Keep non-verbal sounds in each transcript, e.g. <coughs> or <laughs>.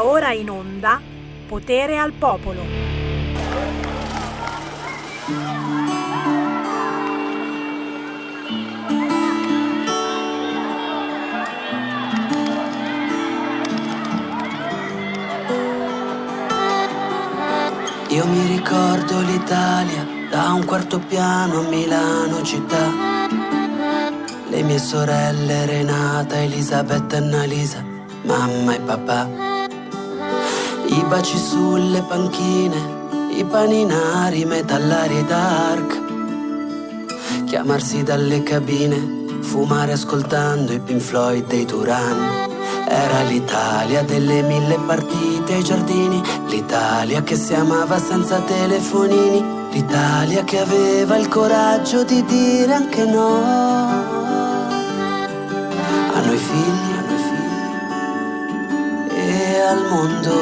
Ora in onda Potere al Popolo. Io mi ricordo l'Italia da un quarto piano a Milano città. Le mie sorelle Renata, Elisabetta e Annalisa, mamma e papà. I baci sulle panchine, i paninari metallari e dark. Chiamarsi dalle cabine, fumare ascoltando i Pink Floyd dei Turan. Era l'Italia delle mille partite ai giardini, l'Italia che si amava senza telefonini, l'Italia che aveva il coraggio di dire anche no. A noi figli, al mondo.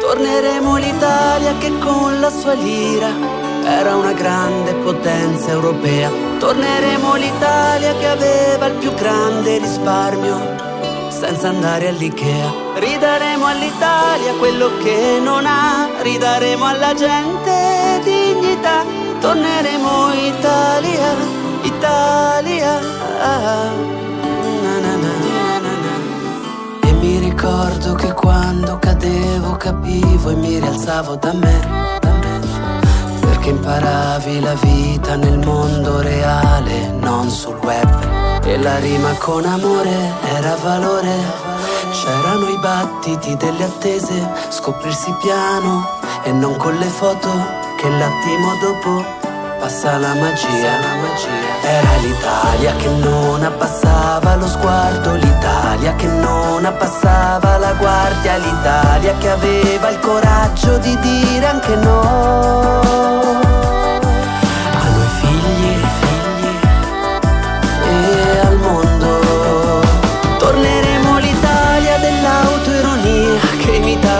Torneremo l'Italia che con la sua lira era una grande potenza europea. Torneremo l'Italia che aveva il più grande risparmio senza andare all'Ikea. Ridaremo all'Italia quello che non ha, ridaremo alla gente dignità. Torneremo Italia, Italia. Ricordo che quando cadevo capivo e mi rialzavo da me, da me. Perché imparavi la vita nel mondo reale, non sul web. E la rima con amore era valore. C'erano i battiti delle attese, scoprirsi piano e non con le foto che l'attimo dopo passa la magia. La magia. Era l'Italia che non abbassava lo sguardo, l'Italia che non abbassava la guardia, l'Italia che aveva il coraggio di dire anche no.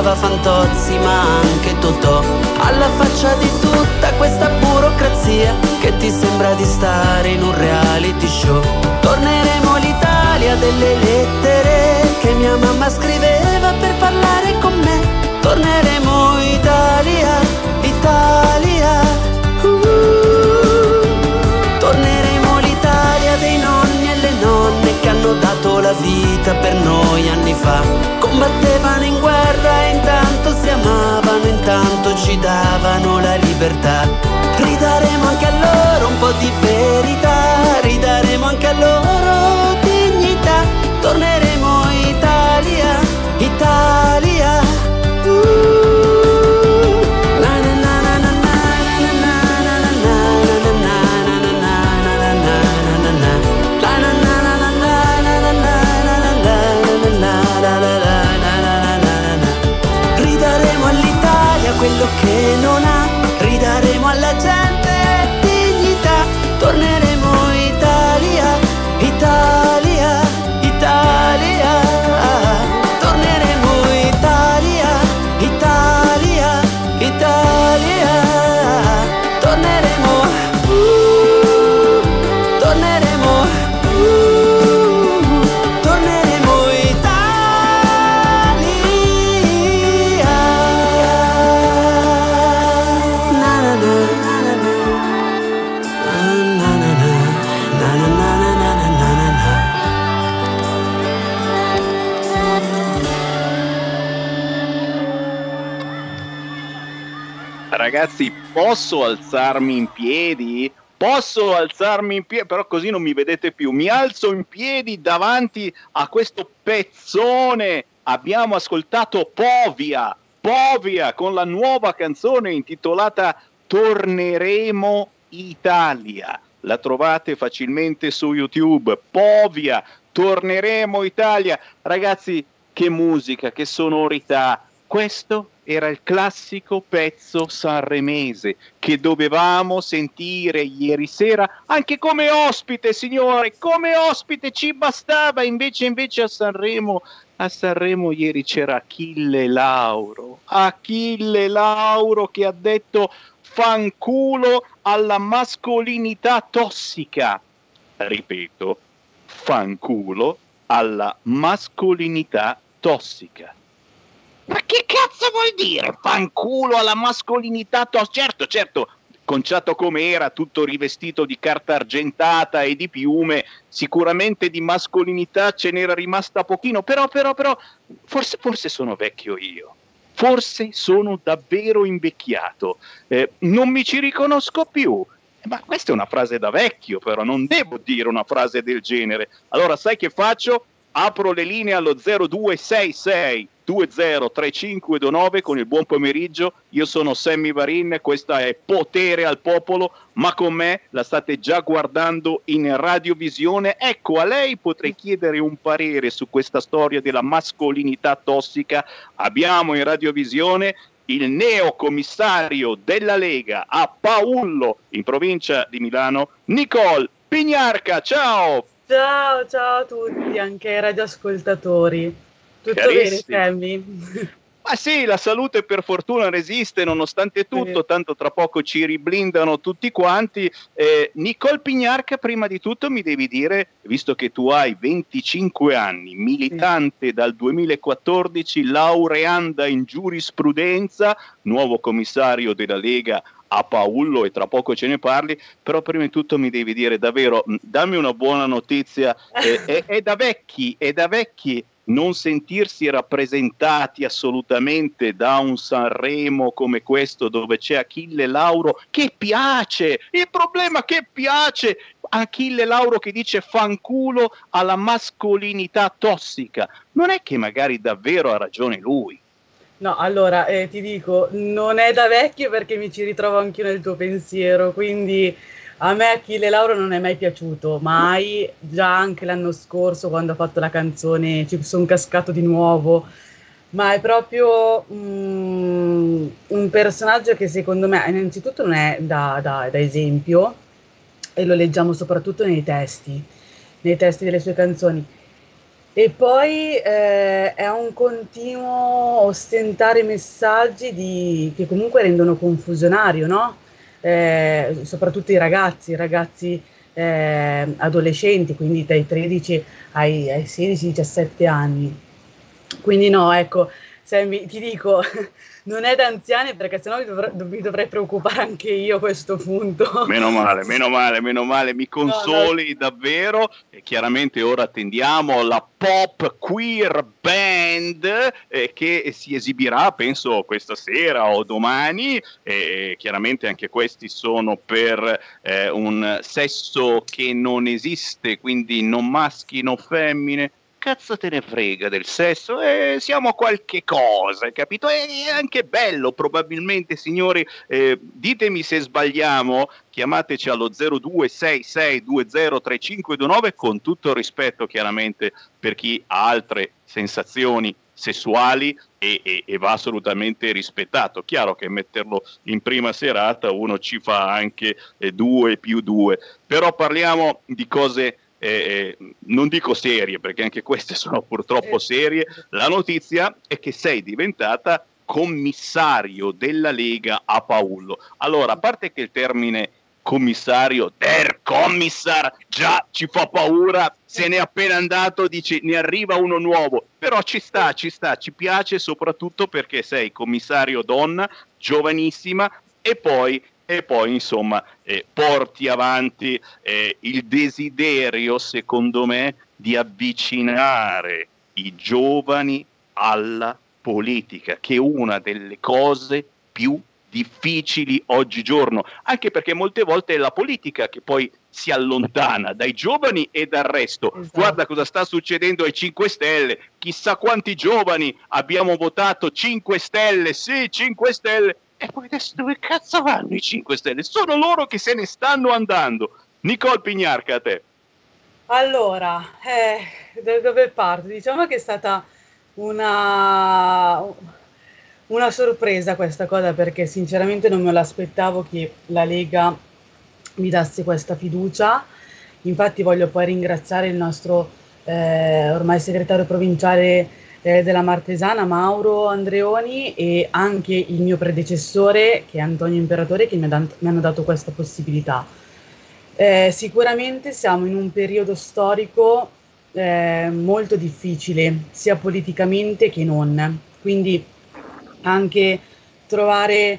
Imitava Fantozzi ma anche Totò Alla faccia di tutta questa burocrazia Che ti sembra di stare in un reality show. Torneremo l'Italia delle lettere Che mia mamma scriveva per parlare con me. Torneremo la vita per noi anni fa combattevano in guerra e intanto si amavano, intanto ci davano la libertà. Ridaremo anche a loro un po' di verità, Ragazzi, posso alzarmi in piedi? Posso alzarmi in piedi? Però così non mi vedete più. Mi alzo in piedi davanti a questo pezzone. Abbiamo ascoltato Povia, Povia con la nuova canzone intitolata Torneremo Italia. La trovate facilmente su YouTube. Povia, Torneremo Italia. Ragazzi, che musica, che sonorità. Questo era il classico pezzo sanremese che dovevamo sentire ieri sera anche come ospite, signore, come ospite ci bastava, invece invece a Sanremo a Sanremo ieri c'era Achille Lauro, Achille Lauro che ha detto fanculo alla mascolinità tossica. Ripeto, fanculo alla mascolinità tossica. Ma che cazzo vuol dire fanculo alla mascolinità? Certo, certo, conciato come era, tutto rivestito di carta argentata e di piume, sicuramente di mascolinità ce n'era rimasta pochino, però, però, però, forse, forse sono vecchio io. Forse sono davvero invecchiato, eh, non mi ci riconosco più. Ma questa è una frase da vecchio, però non devo dire una frase del genere. Allora, sai che faccio? Apro le linee allo 0266 203529 con il buon pomeriggio. Io sono Sammy Varin, questa è Potere al Popolo, ma con me la state già guardando in radiovisione. Ecco, a lei potrei chiedere un parere su questa storia della mascolinità tossica. Abbiamo in radiovisione il neocommissario della Lega a Paullo in provincia di Milano, Nicole Pignarca. Ciao! Ciao, ciao a tutti, anche ai radioascoltatori. Tutto Carissimo. bene, Sammy? Ma sì, la salute per fortuna resiste nonostante tutto, tanto tra poco ci riblindano tutti quanti. Eh, Nicole Pignarca, prima di tutto mi devi dire, visto che tu hai 25 anni, militante sì. dal 2014, laureanda in giurisprudenza, nuovo commissario della Lega a Paolo e tra poco ce ne parli, però prima di tutto mi devi dire davvero, dammi una buona notizia, eh, è, è, da vecchi, è da vecchi non sentirsi rappresentati assolutamente da un Sanremo come questo dove c'è Achille Lauro che piace, il problema è che piace! Achille Lauro che dice fanculo alla mascolinità tossica, non è che magari davvero ha ragione lui. No, allora eh, ti dico, non è da vecchio perché mi ci ritrovo anch'io nel tuo pensiero, quindi a me Achille Lauro non è mai piaciuto, mai, già anche l'anno scorso quando ho fatto la canzone ci sono cascato di nuovo, ma è proprio mm, un personaggio che secondo me innanzitutto non è da, da, da esempio e lo leggiamo soprattutto nei testi, nei testi delle sue canzoni e poi eh, è un continuo ostentare messaggi di, che comunque rendono confusionario, no? Eh, soprattutto i ragazzi, i ragazzi eh, adolescenti, quindi dai 13 ai, ai 16-17 anni. Quindi no, ecco, Sammy, ti dico, <laughs> non è da anziani perché sennò mi, dovr- mi dovrei preoccupare anche io a questo punto. Meno male, meno <laughs> male, meno male, mi consoli no, no. davvero e chiaramente ora attendiamo la pop queer band eh, che si esibirà penso questa sera o domani e chiaramente anche questi sono per eh, un sesso che non esiste, quindi non maschi, non femmine cazzo te ne frega del sesso? Eh, siamo qualche cosa, capito? È anche bello, probabilmente, signori. Eh, ditemi se sbagliamo, chiamateci allo 0266203529 con tutto il rispetto, chiaramente, per chi ha altre sensazioni sessuali e, e, e, va assolutamente rispettato. Chiaro che metterlo in prima serata uno ci fa anche eh, due più due, però parliamo di cose eh, non dico serie perché anche queste <laughs> sono purtroppo eh. serie, la notizia è che sei diventata commissario della Lega a Paolo. Allora, a parte che il termine commissario, der commissar, già ci fa paura, se n'è appena andato, dice ne arriva uno nuovo, però ci sta, ci sta, ci piace soprattutto perché sei commissario donna, giovanissima e poi e poi insomma eh, porti avanti eh, il desiderio, secondo me, di avvicinare i giovani alla politica, che è una delle cose più difficili oggigiorno, anche perché molte volte è la politica che poi si allontana dai giovani e dal resto. Esatto. Guarda cosa sta succedendo ai 5 Stelle, chissà quanti giovani abbiamo votato 5 Stelle, sì 5 Stelle, e poi adesso dove cazzo vanno i 5 Stelle? Sono loro che se ne stanno andando. Nicole Pignarca, a te. Allora, eh, da dove parto? Diciamo che è stata una, una sorpresa questa cosa perché sinceramente non me l'aspettavo che la Lega mi dasse questa fiducia. Infatti voglio poi ringraziare il nostro eh, ormai segretario provinciale eh, della Martesana, Mauro Andreoni, e anche il mio predecessore, che è Antonio Imperatore, che mi, dat- mi hanno dato questa possibilità. Eh, sicuramente siamo in un periodo storico eh, molto difficile, sia politicamente che non. Quindi anche trovare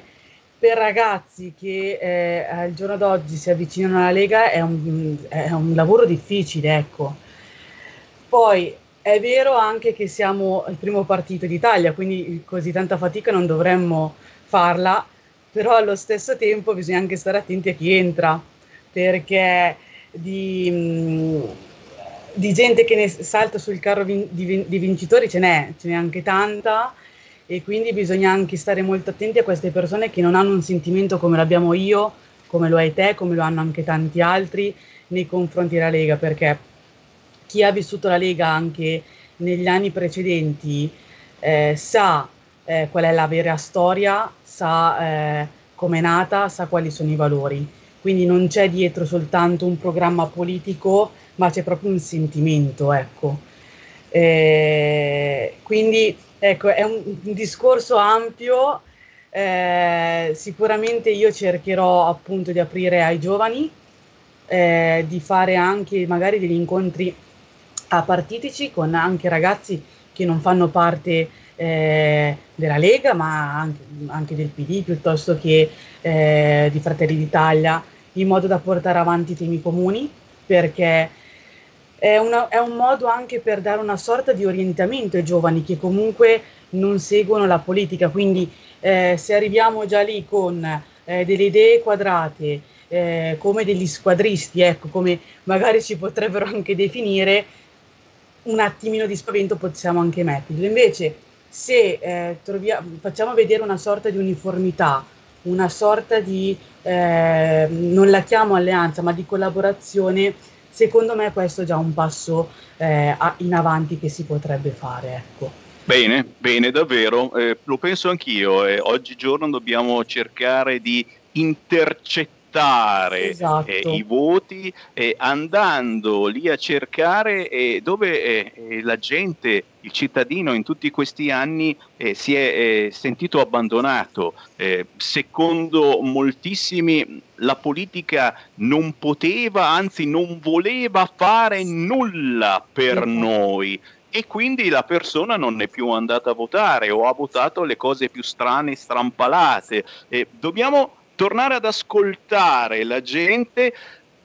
per ragazzi che eh, al giorno d'oggi si avvicinano alla Lega è un, è un lavoro difficile, ecco. Poi è vero anche che siamo il primo partito d'Italia, quindi così tanta fatica non dovremmo farla, però allo stesso tempo bisogna anche stare attenti a chi entra, perché di, di gente che ne salta sul carro vin, di, di, vincitori ce n'è, ce n'è anche tanta e quindi bisogna anche stare molto attenti a queste persone che non hanno un sentimento come l'abbiamo io, come lo hai te, come lo hanno anche tanti altri nei confronti della Lega, perché chi ha vissuto la Lega anche negli anni precedenti eh, sa eh, qual è la vera storia, sa eh, come è nata, sa quali sono i valori. Quindi non c'è dietro soltanto un programma politico, ma c'è proprio un sentimento, ecco. Eh, quindi ecco, è un, un discorso ampio. Eh, sicuramente io cercherò appunto di aprire ai giovani, eh, di fare anche magari degli incontri apartitici con anche ragazzi che non fanno parte eh, della Lega, ma anche, anche, del PD piuttosto che eh, di Fratelli d'Italia, in modo da portare avanti temi comuni, perché è, una, è un modo anche per dare una sorta di orientamento ai giovani che comunque non seguono la politica. Quindi eh, se arriviamo già lì con eh, delle idee quadrate, eh, come degli squadristi, ecco, come magari ci potrebbero anche definire, un attimino di spavento possiamo anche metterlo. Invece se eh, troviamo, facciamo vedere una sorta di uniformità, una sorta di, eh, non la chiamo alleanza, ma di collaborazione, secondo me questo è già un passo eh, in avanti che si potrebbe fare. Ecco. Bene, bene, davvero, eh, lo penso anch'io. Eh, oggigiorno dobbiamo cercare di intercettare portare esatto. eh, i voti eh, andando lì a cercare eh, dove eh, eh, la gente, il cittadino in tutti questi anni eh, si è sentito abbandonato. secondo moltissimi la politica non poteva, anzi non voleva fare nulla per esatto. noi e quindi la persona non è più andata a votare o ha votato le cose più strane, strampalate. Eh, dobbiamo tornare ad ascoltare la gente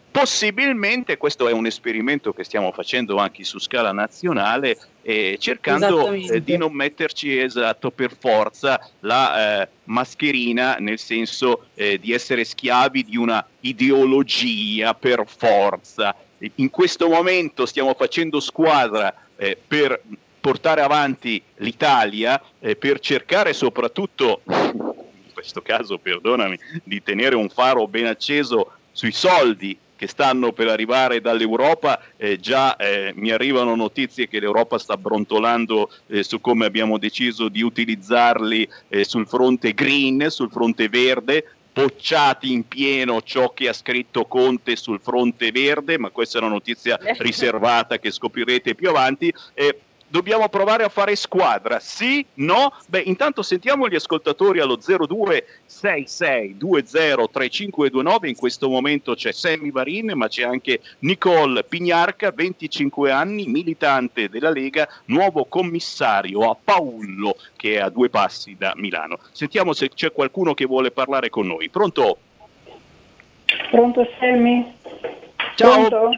possibilmente questo è un esperimento che stiamo facendo anche su scala nazionale eh, cercando eh, di non metterci esatto per forza la eh, mascherina nel senso eh, di essere schiavi di una ideologia per forza. In questo momento stiamo facendo squadra eh, per portare avanti l'Italia eh, per cercare soprattutto questo caso, perdonami, di tenere un faro ben acceso sui soldi che stanno per arrivare dall'Europa, eh, già eh, mi arrivano notizie che l'Europa sta brontolando eh, su come abbiamo deciso di utilizzarli eh, sul fronte green, sul fronte verde, bocciati in pieno ciò che ha scritto Conte sul fronte verde, ma questa è una notizia <laughs> riservata che scoprirete più avanti. Eh, dobbiamo provare a fare squadra? Sì? No? Beh, intanto sentiamo gli ascoltatori allo 0266203529. In questo momento c'è Sammy Varin, ma c'è anche Nicole Pignarca, 25 anni, militante della Lega, nuovo commissario a Paullo, che è a due passi da Milano. Sentiamo se c'è qualcuno che vuole parlare con noi. Pronto? Pronto Sammy? Ciao. Pronto?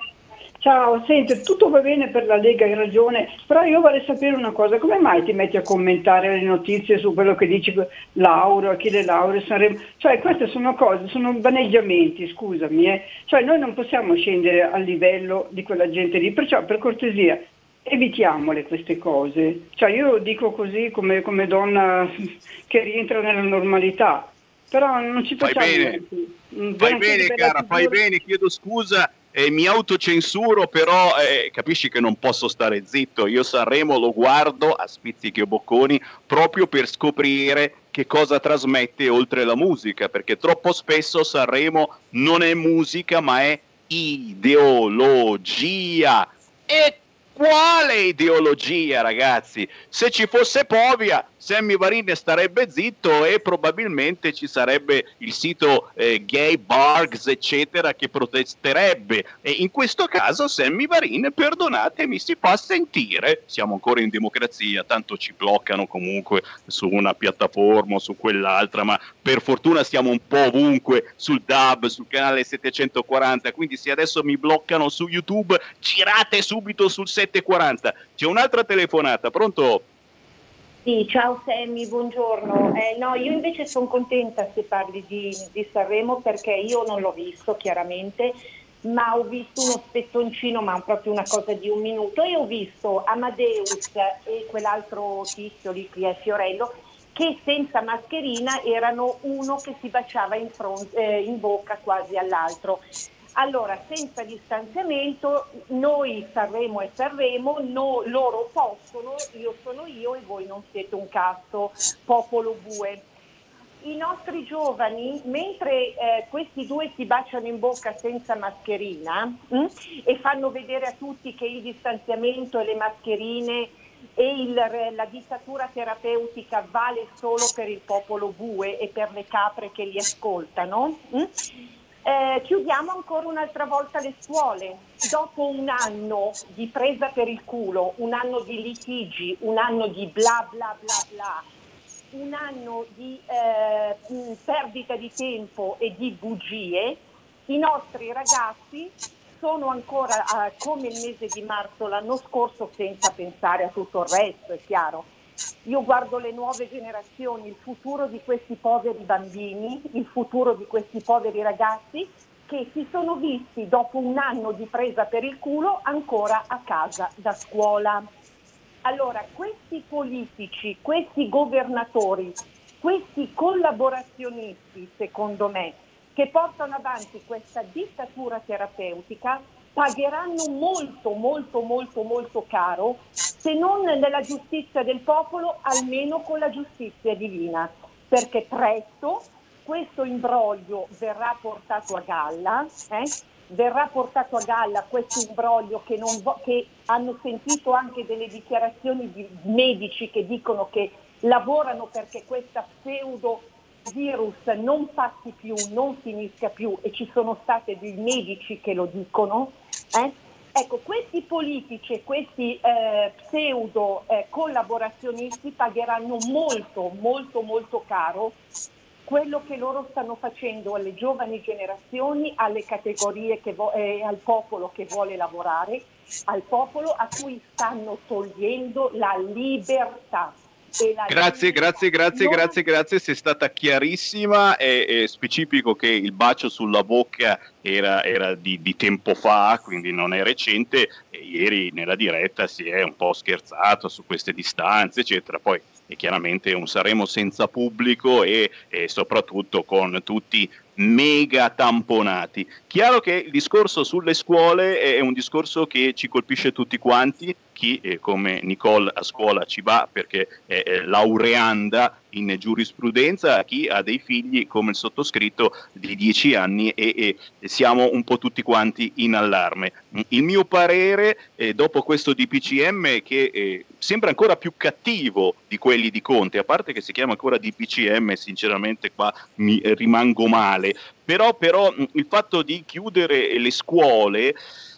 Ciao, senti, tutto va bene per la Lega, hai ragione, però io vorrei sapere una cosa, come mai ti metti a commentare le notizie su quello che dici Lauro, Achille Lauro, Sanremo? Cioè queste sono cose, sono vaneggiamenti, scusami, eh. cioè noi non possiamo scendere al livello di quella gente lì, perciò per cortesia evitiamole queste cose. Cioè io lo dico così come, come donna <laughs> che rientra nella normalità, però non ci facciamo... Fai bene, fai bene cara, fai bene, chiedo scusa eh, mi autocensuro, però eh, capisci che non posso stare zitto. Io Sanremo lo guardo a spizzichi o bocconi proprio per scoprire che cosa trasmette oltre la musica, perché troppo spesso Sanremo non è musica ma è ideologia. E quale ideologia, ragazzi? Se ci fosse Povia, Sammy Varin starebbe zitto e probabilmente ci sarebbe il sito eh, Gay Bargs, eccetera, che protesterebbe. E in questo caso Sammy Varin, perdonatemi, si fa sentire. Siamo ancora in democrazia, tanto ci bloccano comunque su una piattaforma o su quell'altra, ma per fortuna siamo un po' ovunque sul DAB, sul canale 740, quindi se adesso mi bloccano su YouTube, girate subito sul 740. C'è un'altra telefonata, pronto? Sì, ciao Sammy, buongiorno. Eh, no, io invece sono contenta se parli di, di, Sanremo perché io non l'ho visto chiaramente, ma ho visto uno spezzoncino, ma proprio una cosa di un minuto, e ho visto Amadeus e quell'altro tizio lì che è Fiorello che senza mascherina erano uno che si baciava in, front, eh, in bocca quasi all'altro. Allora, senza distanziamento, noi Sanremo e Sanremo, no, loro possono, io sono io e voi non siete un cazzo, popolo bue. I nostri giovani, mentre eh, questi due si baciano in bocca senza mascherina mh, hm, e fanno vedere a tutti che il distanziamento e le mascherine e il, la dittatura terapeutica vale solo per il popolo bue e per le capre che li ascoltano, mh, hm, eh, chiudiamo ancora un'altra volta le scuole. Dopo un anno di presa per il culo, un anno di litigi, un anno di bla bla bla bla, un anno di eh, perdita di tempo e di bugie, i nostri ragazzi sono ancora eh, come il mese di marzo l'anno scorso senza pensare a tutto il resto, è chiaro io guardo le nuove generazioni, il futuro di questi poveri bambini, il futuro di questi poveri ragazzi che si sono visti dopo un anno di presa per il culo ancora a casa da scuola. Allora, questi politici, questi governatori, questi collaborazionisti, secondo me, che portano avanti questa dittatura terapeutica, pagheranno molto, molto, molto, molto caro, se non nella giustizia del popolo, almeno con la giustizia divina, perché presto questo imbroglio verrà portato a galla, eh? verrà portato a galla questo imbroglio che, vo- che hanno sentito anche delle dichiarazioni di medici che dicono che lavorano perché questa pseudo virus non passi più, non finisca più e ci sono stati dei medici che lo dicono, eh? ecco, questi politici e questi eh, pseudo eh, collaborazionisti pagheranno molto, molto, molto caro quello che loro stanno facendo alle giovani generazioni, alle categorie vo- eh, al popolo che vuole lavorare, al popolo a cui stanno togliendo la libertà. Grazie, grazie, grazie, grazie, grazie, sei stata chiarissima e, specifico che il bacio sulla bocca era, di, tempo fa, quindi non è recente, ieri nella diretta si è un po' scherzato su queste distanze, eccetera, poi è chiaramente un saremo senza pubblico e soprattutto con tutti mega tamponati. Chiaro che il discorso sulle scuole è un discorso che ci colpisce tutti quanti, chi eh, come Nicole a scuola ci va perché è, laureanda in giurisprudenza, chi ha dei figli come il sottoscritto di 10 anni e, e, siamo un po' tutti quanti in allarme. Il mio parere, eh, dopo questo DPCM che eh, sembra ancora più cattivo di quelli di Conte, a parte che si chiama ancora DPCM, sinceramente qua mi rimango male, però, però il fatto di chiudere le scuole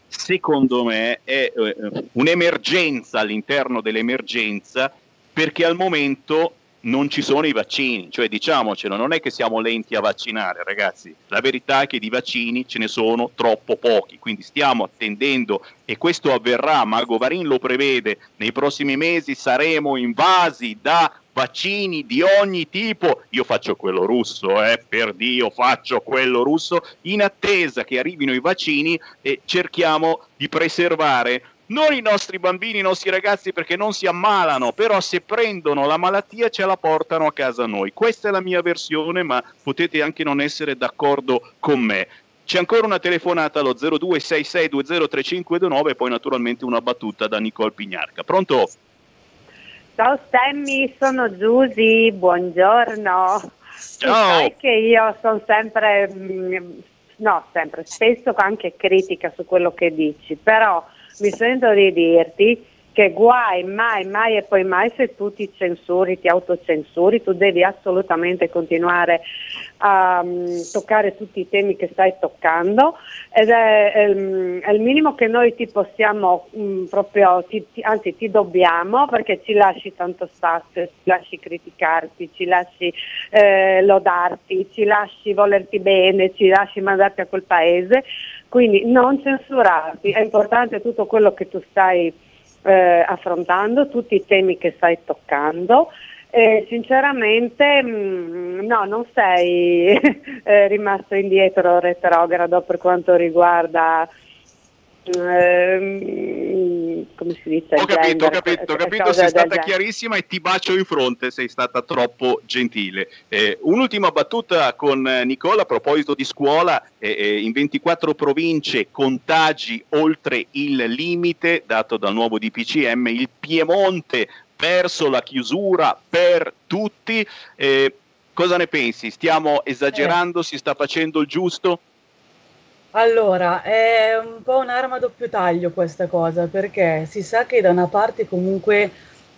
secondo me è eh, un'emergenza all'interno dell'emergenza perché al momento non ci sono i vaccini, cioè diciamocelo, non è che siamo lenti a vaccinare, ragazzi, la verità è che di vaccini ce ne sono troppo pochi, quindi stiamo attendendo e questo avverrà, Mago Varin lo prevede, nei prossimi mesi saremo invasi da vaccini di ogni tipo, io faccio quello russo, eh, per Dio faccio quello russo, in attesa che arrivino i vaccini e cerchiamo di preservare non i nostri bambini, i nostri ragazzi perché non si ammalano, però se prendono la malattia ce la portano a casa noi. Questa è la mia versione, ma potete anche non essere d'accordo con me. C'è ancora una telefonata allo 0266203529 e poi naturalmente una battuta da Nicole Pignarca. Pronto? Ciao Sammy, sono Giusy, buongiorno. Ciao. Sai che io sono sempre, mm, no sempre, spesso anche critica su quello che dici, però mi sento di dirti che guai, mai, mai e poi mai se tu ti censuri, ti autocensuri, tu devi assolutamente continuare a um, toccare tutti i temi che stai toccando. Ed è, è, è il minimo che noi ti possiamo um, proprio, ti, ti, anzi ti dobbiamo perché ci lasci tanto spazio, ci lasci criticarti, ci lasci eh, lodarti, ci lasci volerti bene, ci lasci mandarti a quel paese, quindi non censurarti, è importante tutto quello che tu stai eh, affrontando, tutti i temi che stai toccando. E sinceramente mh, mm, no, non sei <laughs> eh, rimasto indietro retrogrado per quanto riguarda Ehm, come si dice? Ho capito, ho capito, ho capito sei stata chiarissima e ti bacio in fronte, sei stata troppo gentile. Eh, un'ultima battuta con Nicola a proposito di scuola, eh, eh in 24 province contagi oltre il limite dato dal nuovo DPCM, il Piemonte verso la chiusura per tutti. Eh, cosa ne pensi? Stiamo esagerando? Si sta facendo il giusto? Allora, è un po' un'arma a doppio taglio questa cosa, perché si sa che da una parte comunque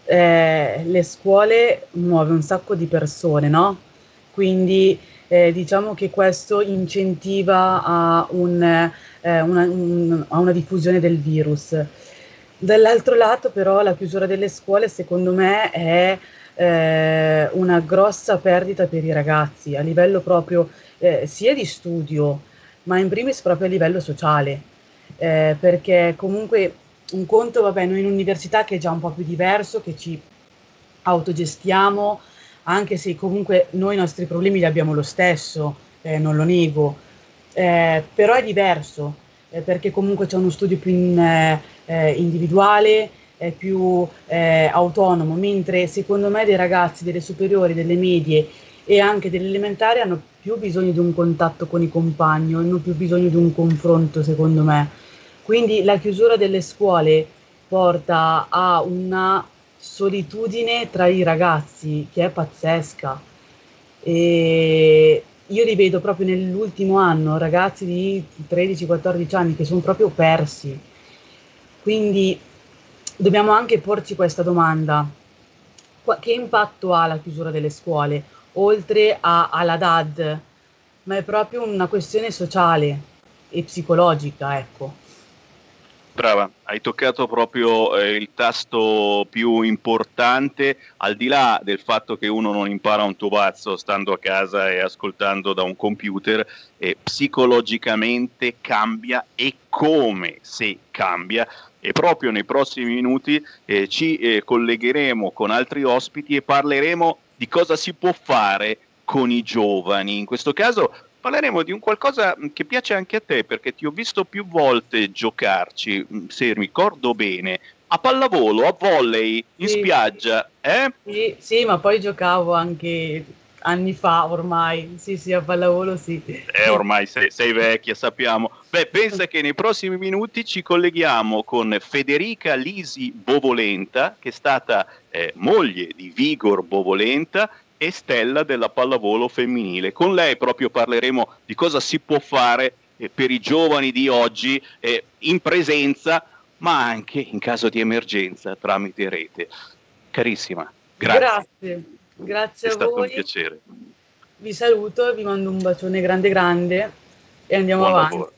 eh, le scuole muove un sacco di persone, no? Quindi eh, diciamo che questo incentiva a, un, eh, una, un, a una diffusione del virus. Dall'altro lato però la chiusura delle scuole secondo me è eh, una grossa perdita per i ragazzi a livello proprio eh, sia di studio, ma in primis proprio a livello sociale, eh, perché comunque un conto, vabbè, noi in università che è già un po' più diverso, che ci autogestiamo, anche se comunque noi i nostri problemi li abbiamo lo stesso, eh, non lo nego, eh, però è diverso, eh, perché comunque c'è uno studio più in, eh, eh, individuale, più autonomo, mentre secondo me dei ragazzi delle superiori, delle medie e anche delle elementari hanno più bisogno di un contatto con i compagni, hanno più bisogno di un confronto, secondo me. Quindi la chiusura delle scuole porta a una solitudine tra i ragazzi che è pazzesca. E io li vedo proprio nell'ultimo anno, ragazzi di 13-14 anni che sono proprio persi. Quindi dobbiamo anche porci questa domanda. Che impatto ha la chiusura delle scuole? Oltre a, alla DAD, ma è proprio una questione sociale e psicologica, ecco. Brava, hai toccato proprio eh, il tasto più importante, al di là del fatto che uno non impara un tubazzo stando a casa e ascoltando da un computer, eh, psicologicamente cambia e come se cambia. E proprio nei prossimi minuti eh, ci eh, collegheremo con altri ospiti e parleremo di cosa si può fare con i giovani. In questo caso parleremo di un qualcosa che piace anche a te perché ti ho visto più volte giocarci, mm, se ricordo bene, a pallavolo, a volley, in sì. spiaggia. Eh? Sì, sì, ma poi giocavo anche anni fa ormai, sì sì, a pallavolo sì. Eh, ormai sei, sei, vecchia, sappiamo. Beh, pensa che nei prossimi minuti ci colleghiamo con Federica Lisi Bovolenta, che è stata eh, moglie di Vigor Bovolenta e stella della pallavolo femminile. Con lei proprio parleremo di cosa si può fare eh, per i giovani di oggi eh, in presenza, ma anche in caso di emergenza tramite rete. Carissima, grazie. Grazie. Grazie È a stato voi. un piacere. Vi saluto, vi mando un bacione grande grande e andiamo Buon avanti. Lavoro.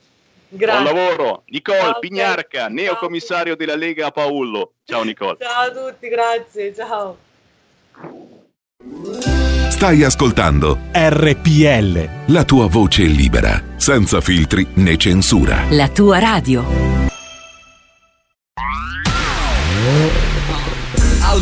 Grazie. Buon lavoro. Nicole ciao, Pignarca, ciao. neocommissario della Lega a Paullo. Ciao Nicole. Ciao a tutti, grazie, ciao. Stai ascoltando RPL. La tua voce libera, senza filtri né censura. La tua radio.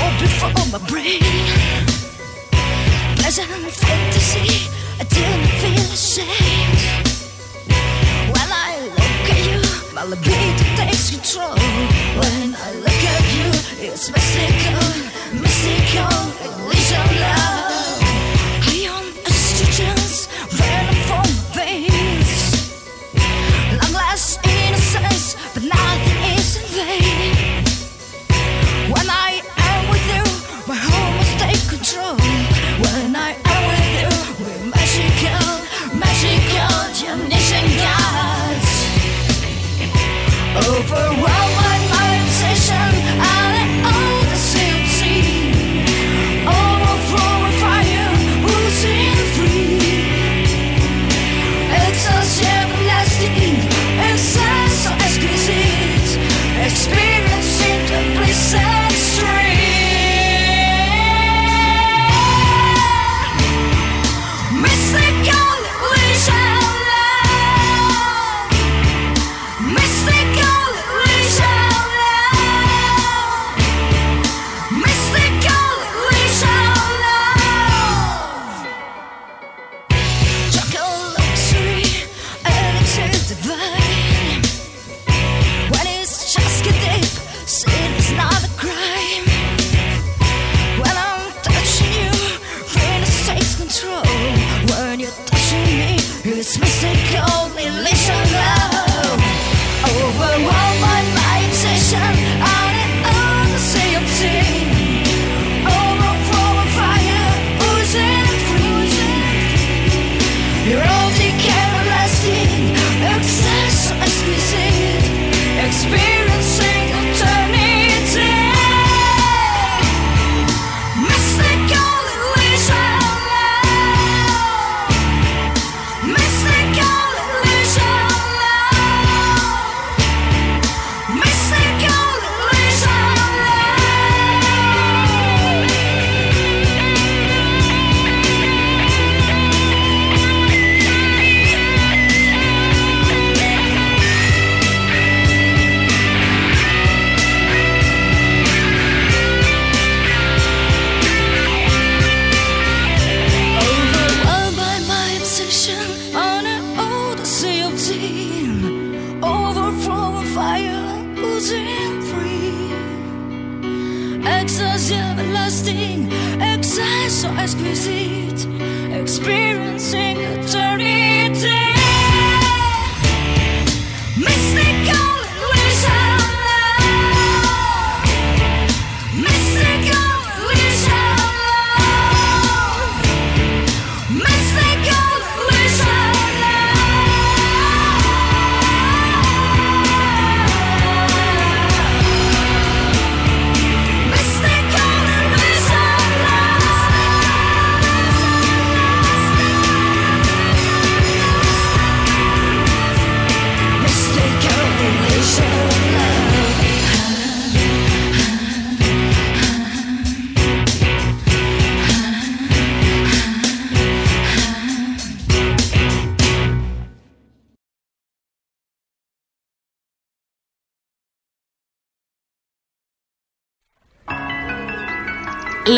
all before my brain. Pleasant fantasy, I didn't feel ashamed. When I look at you, my libido takes control. When I look at you, it's mystical, mystical, illusion love.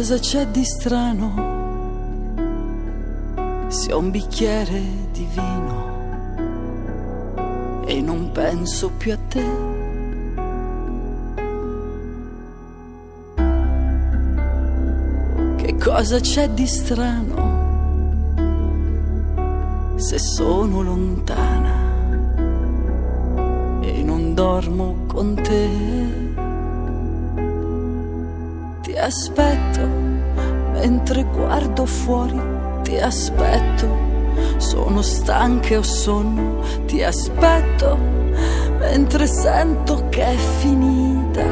Cosa c'è di strano? Se ho un bicchiere di vino e non penso più a te. Che cosa c'è di strano? Se sono lontana e non dormo con te. Aspetto mentre guardo fuori ti aspetto. Sono stanca e ho sonno, ti aspetto mentre sento che è finita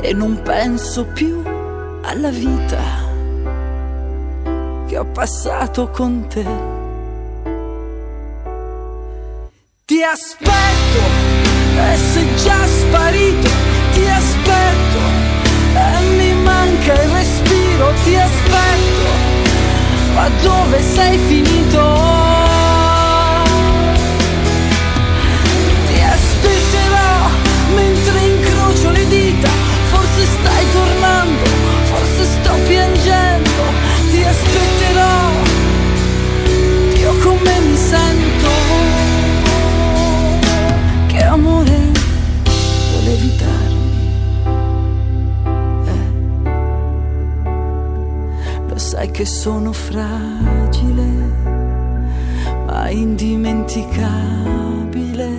e non penso più alla vita che ho passato con te. Ti aspetto e sei già sparito, ti aspetto manca il respiro, ti aspetto, ma dove sei finito? Ti aspetterò mentre incrocio le dita, forse stai tornando, forse sto piangendo, ti aspetterò, io come mi sento, sai che sono fragile, ma indimenticabile.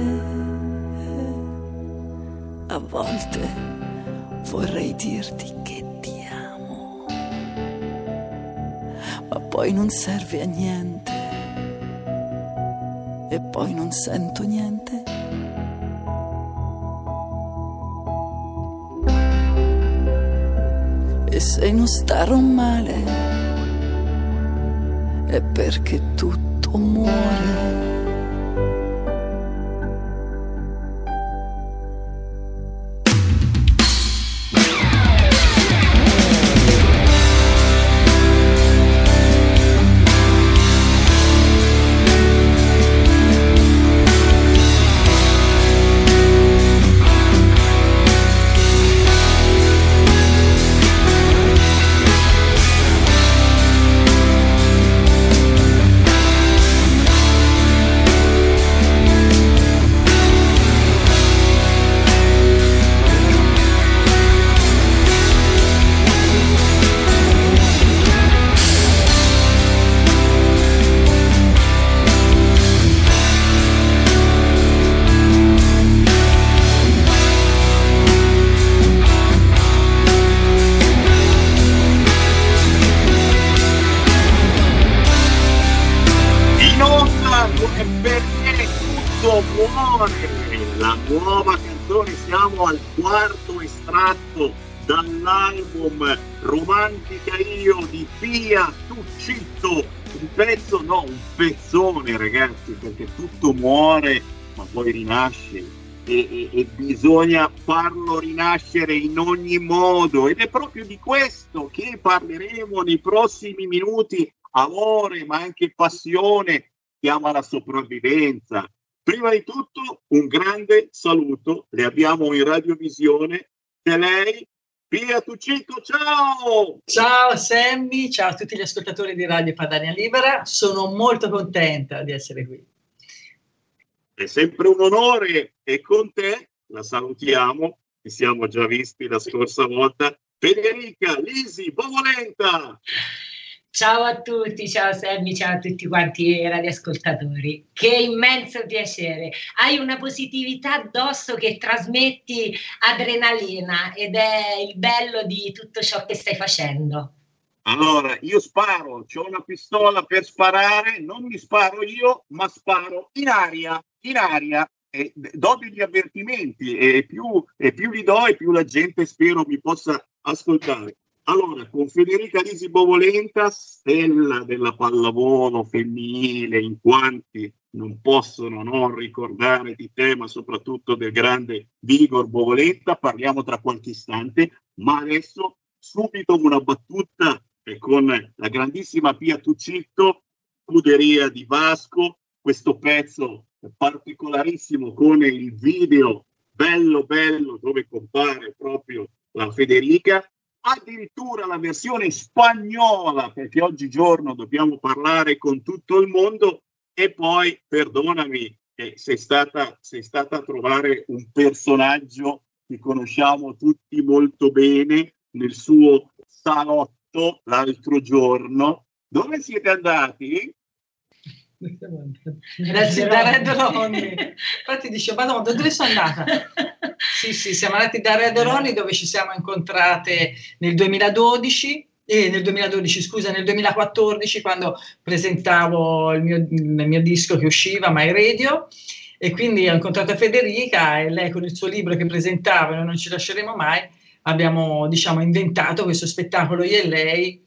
A volte vorrei dirti che ti amo, ma poi non serve a niente. E poi non sento niente. E se non starò male, è perché tutto muore. Estratto dall'album Romantica Io di Pia Tuccitto un pezzo no un pezzone ragazzi perché tutto muore ma poi rinasce. E, e- e bisogna farlo rinascere in ogni modo. Ed è proprio di questo che parleremo nei prossimi minuti. Amore ma anche passione chiama la sopravvivenza. Prima di tutto un grande saluto, le abbiamo in radiovisione, c'è lei, Pia Tuccico, ciao! Ciao Sammy, ciao a tutti gli ascoltatori di Radio Padania Libera, sono molto contenta di essere qui. È sempre un onore e con te la salutiamo, ci siamo già visti la scorsa volta, Federica Lisi Bovolenta. Ciao a tutti, ciao Sammy, ciao a tutti quanti i radioascoltatori. Che immenso piacere. Hai una positività addosso che trasmetti adrenalina ed è il bello di tutto ciò che stai facendo. Allora, io sparo, ho una pistola per sparare, non mi sparo io, ma sparo in aria, in aria. E do degli avvertimenti e più, e più li do e più la gente spero mi possa ascoltare. Allora, con Federica Lisi Bovolenta, stella della pallavolo femminile, in quanti non possono non ricordare di te, ma soprattutto del grande Vigor Bovolenta, parliamo tra qualche istante, ma adesso subito una battuta con la grandissima Pia Tuccitto, scuderia di Vasco, questo pezzo particolarissimo con il video bello bello dove compare proprio la Federica, addirittura la versione spagnola, perché oggigiorno dobbiamo parlare con tutto il mondo, e poi, perdonami, eh, sei, stata, sei stata a trovare un personaggio che conosciamo tutti molto bene nel suo salotto l'altro giorno. Dove siete andati? Grazie da Red Ronnie. Infatti dice, ma dove sono andata? <laughs> Sì, sì, siamo andati da Red Ronnie dove ci siamo incontrate nel 2012 e nel 2012, scusa, nel 2014 quando presentavo il mio, il mio disco che usciva, My Radio, e quindi ho incontrato Federica e lei con il suo libro che presentava, non ci lasceremo mai, abbiamo diciamo inventato questo spettacolo io e lei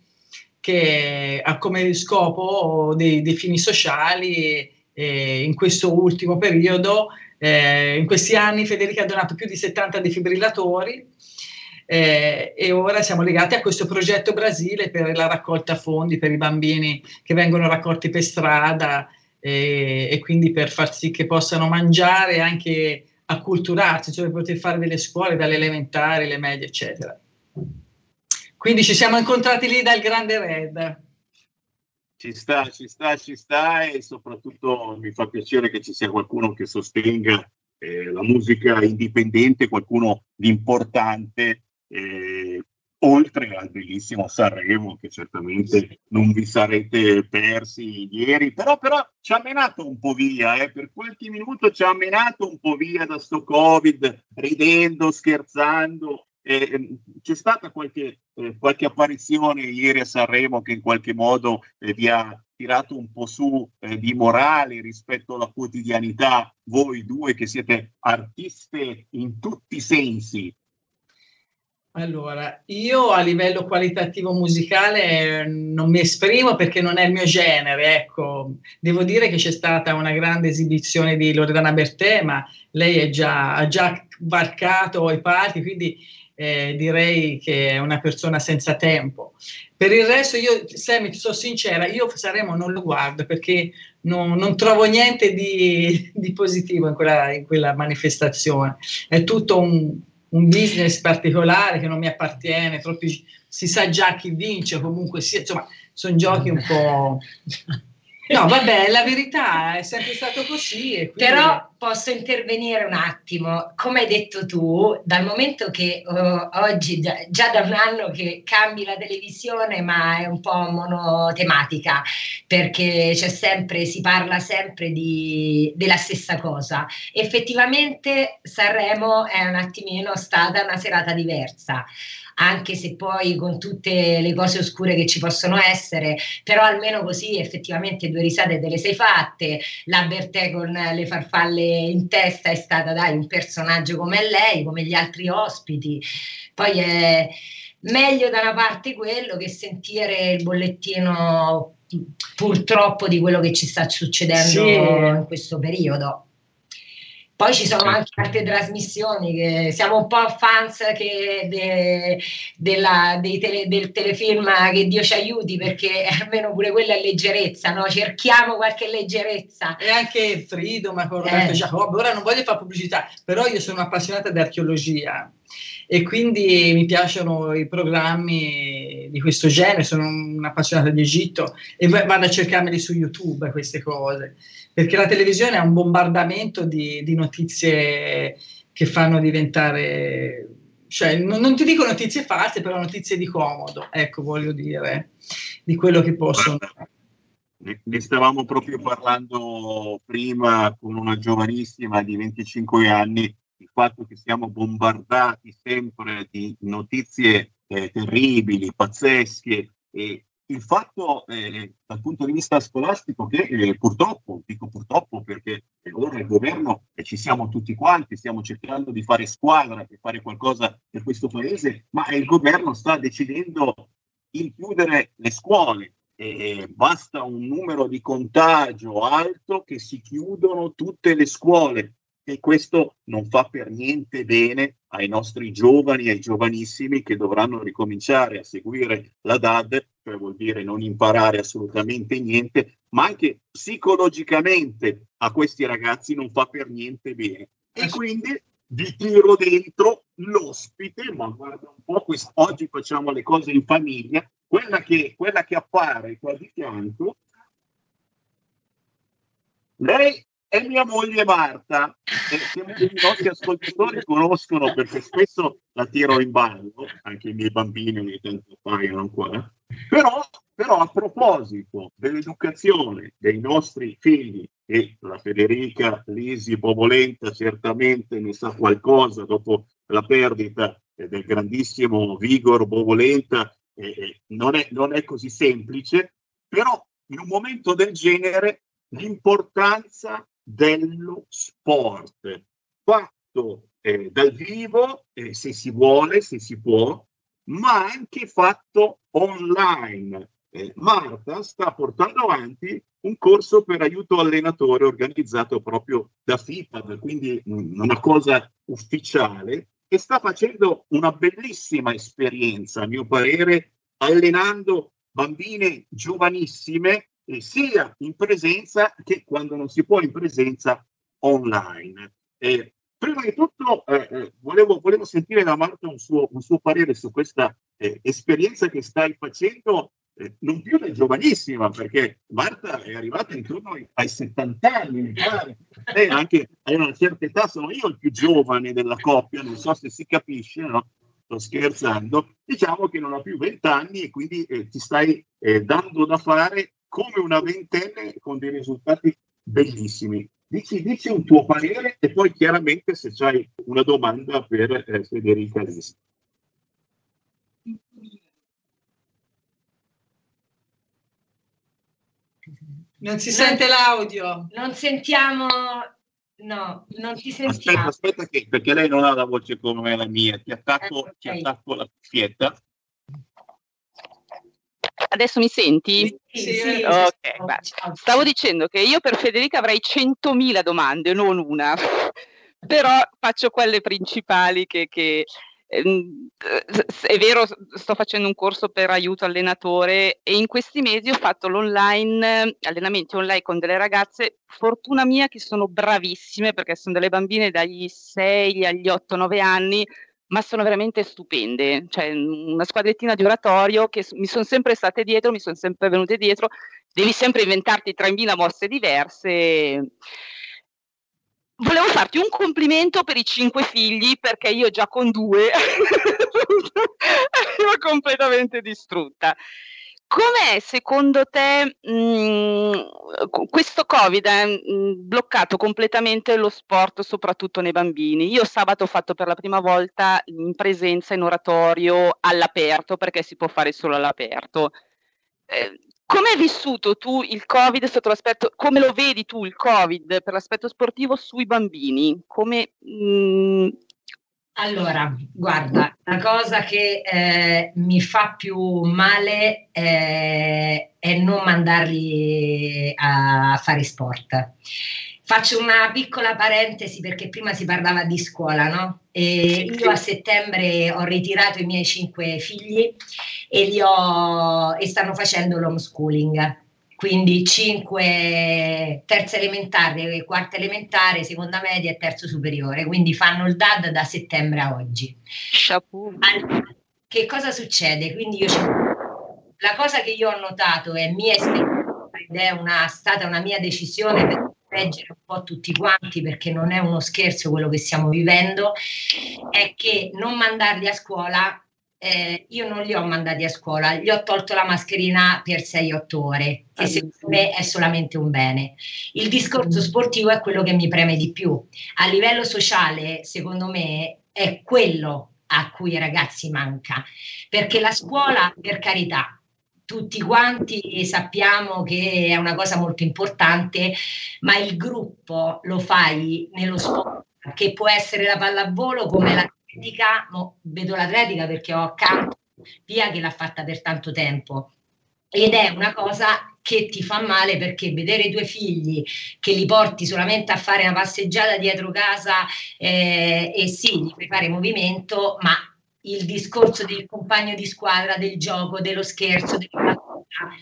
che ha come scopo dei, dei fini sociali e in questo ultimo periodo, eh, in questi anni Federica ha donato più di 70 defibrillatori eh, e ora siamo legati a questo progetto Brasile per la raccolta fondi per i bambini che vengono raccolti per strada eh, e quindi per far sì che possano mangiare e anche acculturarsi, cioè per poter fare delle scuole dalle elementari, le medie, eccetera. Quindi ci siamo incontrati lì dal Grande Red. Ci sta, ci sta, ci sta e soprattutto mi fa piacere che ci sia qualcuno che sostenga eh, la musica indipendente, qualcuno di importante, eh, oltre al bellissimo Sanremo che certamente non vi sarete persi ieri, però, però ci ha menato un po' via, eh, per qualche minuto ci ha menato un po' via da sto Covid, ridendo, scherzando, eh, c'è stata qualche, eh, qualche, apparizione ieri a Sanremo che in qualche modo eh, vi ha tirato un po' su eh, di morale rispetto alla quotidianità, voi due che siete artiste in tutti i sensi. Allora, io a livello qualitativo musicale non mi esprimo perché non è il mio genere, ecco. Devo dire che c'è stata una grande esibizione di Loredana Bertè, ma lei già, ha già varcato i palchi, quindi eh, direi che è una persona senza tempo. Per il resto, io, Sammy, ti sono sincera, io Sanremo non lo guardo perché non, non trovo niente di, di positivo in quella, in quella, manifestazione. È tutto un, un, business particolare che non mi appartiene, troppi, si sa già chi vince, comunque sì, insomma, sono giochi un po'... <laughs> No, vabbè, la verità è sempre stato così. Quindi... Però posso intervenire un attimo. Come hai detto tu, dal momento che uh, oggi, già, già, da un anno che cambi la televisione, ma è un po' monotematica, perché c'è sempre, si parla sempre di, della stessa cosa. Effettivamente Sanremo è un attimino stata una serata diversa anche se poi con tutte le cose oscure che ci possono essere, però almeno così effettivamente due risate te le sei fatte, la Bertè con le farfalle in testa è stata dai un personaggio come lei, come gli altri ospiti, poi è meglio da una parte quello che sentire il bollettino purtroppo di quello che ci sta succedendo sì. in questo periodo. Poi ci sono anche altre trasmissioni che siamo un po' fans de, della, tele, del telefilm Che Dio ci aiuti perché <laughs> almeno pure quella è leggerezza, no? cerchiamo qualche leggerezza. E anche Freedom con Roberto eh. Giacobbe, ora non voglio fare pubblicità, però io sono appassionata di archeologia e quindi mi piacciono i programmi di questo genere, sono un'appassionata di Egitto e vado a cercarmeli su YouTube queste cose perché la televisione è un bombardamento di, di notizie che fanno diventare, cioè non, non, ti dico notizie false, però notizie di comodo, ecco voglio dire, di quello che possono. Ne stavamo proprio parlando prima con una giovanissima di 25 anni, il fatto che siamo bombardati sempre di notizie eh, terribili, pazzesche e il fatto eh, dal punto di vista scolastico che eh, purtroppo, dico purtroppo perché ora il governo e ci siamo tutti quanti, stiamo cercando di fare squadra per fare qualcosa per questo paese, ma il governo sta decidendo di chiudere le scuole. E basta un numero di contagio alto che si chiudono tutte le scuole e questo non fa per niente bene ai nostri giovani, ai giovanissimi che dovranno ricominciare a seguire la DAD, cioè vuol dire non imparare assolutamente niente, ma anche psicologicamente a questi ragazzi non fa per niente bene. E quindi vi tiro dentro l'ospite, ma guarda un po', quest- oggi facciamo le cose in famiglia, quella che, quella che appare qua di fianco, lei è mia moglie Marta, che i nostri ascoltatori conoscono perché spesso la tiro in ballo, anche i miei bambini ogni tanto appaiono qua. Però, però a proposito dell'educazione dei nostri figli, e la Federica Lisi Bobolenta certamente ne sa qualcosa dopo la perdita del grandissimo Vigor Bobolenta, eh, non, è, non è così semplice, però in un momento del genere l'importanza dello sport fatto eh, dal vivo, eh, se si vuole, se si può, ma anche fatto online. Eh, Marta sta portando avanti un corso per aiuto allenatore organizzato proprio da FIPAD, quindi mh, una cosa ufficiale, e sta facendo una bellissima esperienza, a mio parere, allenando bambine giovanissime sia in presenza che quando non si può in presenza online. Eh, prima di tutto eh, eh volevo, volevo, sentire da Marta un suo, un suo parere su questa eh, esperienza che stai facendo, eh, non più da giovanissima, perché Marta è arrivata intorno ai, ai 70 anni. Lei anche a una certa età sono io il più giovane della coppia, non so se si capisce, no? sto scherzando, diciamo che non ha più 20 anni e quindi eh, ti stai eh, dando da fare come una ventenne con dei risultati bellissimi. Dici, dici un tuo parere e poi chiaramente se c'hai una domanda per eh, Federica Risi. Non si sente l'audio. Non sentiamo, no, non ti sentiamo. Aspetta, aspetta che, perché lei non ha la voce come la mia. Ti attacco, eh, okay. ti attacco la cuffietta. Adesso mi senti? Sì, sì. Ok, stavo dicendo che io per Federica avrei 100.000 domande, non una, <laughs> però faccio quelle principali che, che ehm, è vero, sto facendo un corso per aiuto allenatore e in questi mesi ho fatto l'online, allenamenti online con delle ragazze, fortuna mia che sono bravissime perché sono delle bambine dagli 6 agli 8-9 anni, ma sono veramente stupende. Cioè, una squadrettina di oratorio che mi sono sempre state dietro, mi sono sempre venute dietro. Devi sempre inventarti 3.000 mosse diverse. Volevo farti un complimento per i cinque figli perché io già con due <laughs> ero completamente distrutta. Com'è secondo te mh, mhmm, questo Covid ha mhmm, bloccato completamente lo sport, soprattutto nei bambini? Io sabato ho fatto per la prima volta in presenza in oratorio all'aperto, perché si può fare solo all'aperto. Eh, come hai vissuto tu il Covid sotto l'aspetto, come lo vedi tu il Covid per l'aspetto sportivo sui bambini? Come, mh, mhmm, allora, guarda, la cosa che eh, mi fa più male eh, è non mandarli a fare sport. Faccio una piccola parentesi perché prima si parlava di scuola, no? E io a settembre ho ritirato i miei cinque figli e, li ho, e stanno facendo l'homeschooling quindi 5 terza elementare, quarta elementare, seconda media e terzo superiore, quindi fanno il DAD da settembre a oggi. Allora, che cosa succede? Quindi io la cosa che io ho notato è mia esperienza ed è una, stata una mia decisione per leggere un po' tutti quanti perché non è uno scherzo quello che stiamo vivendo, è che non mandarli a scuola eh, io non li ho mandati a scuola, gli ho tolto la mascherina per 6-8 ore, che secondo me è solamente un bene. Il discorso sportivo è quello che mi preme di più. A livello sociale, secondo me, è quello a cui ai ragazzi manca, perché la scuola, per carità, tutti quanti sappiamo che è una cosa molto importante, ma il gruppo lo fai nello sport, che può essere la pallavolo come la l'atletica, no, vedo l'atletica perché ho accanto Pia che l'ha fatta per tanto tempo. Ed è una cosa che ti fa male perché vedere i tuoi figli che li porti solamente a fare una passeggiata dietro casa eh, e sì, gli fai fare movimento, ma il discorso del compagno di squadra, del gioco, dello scherzo, della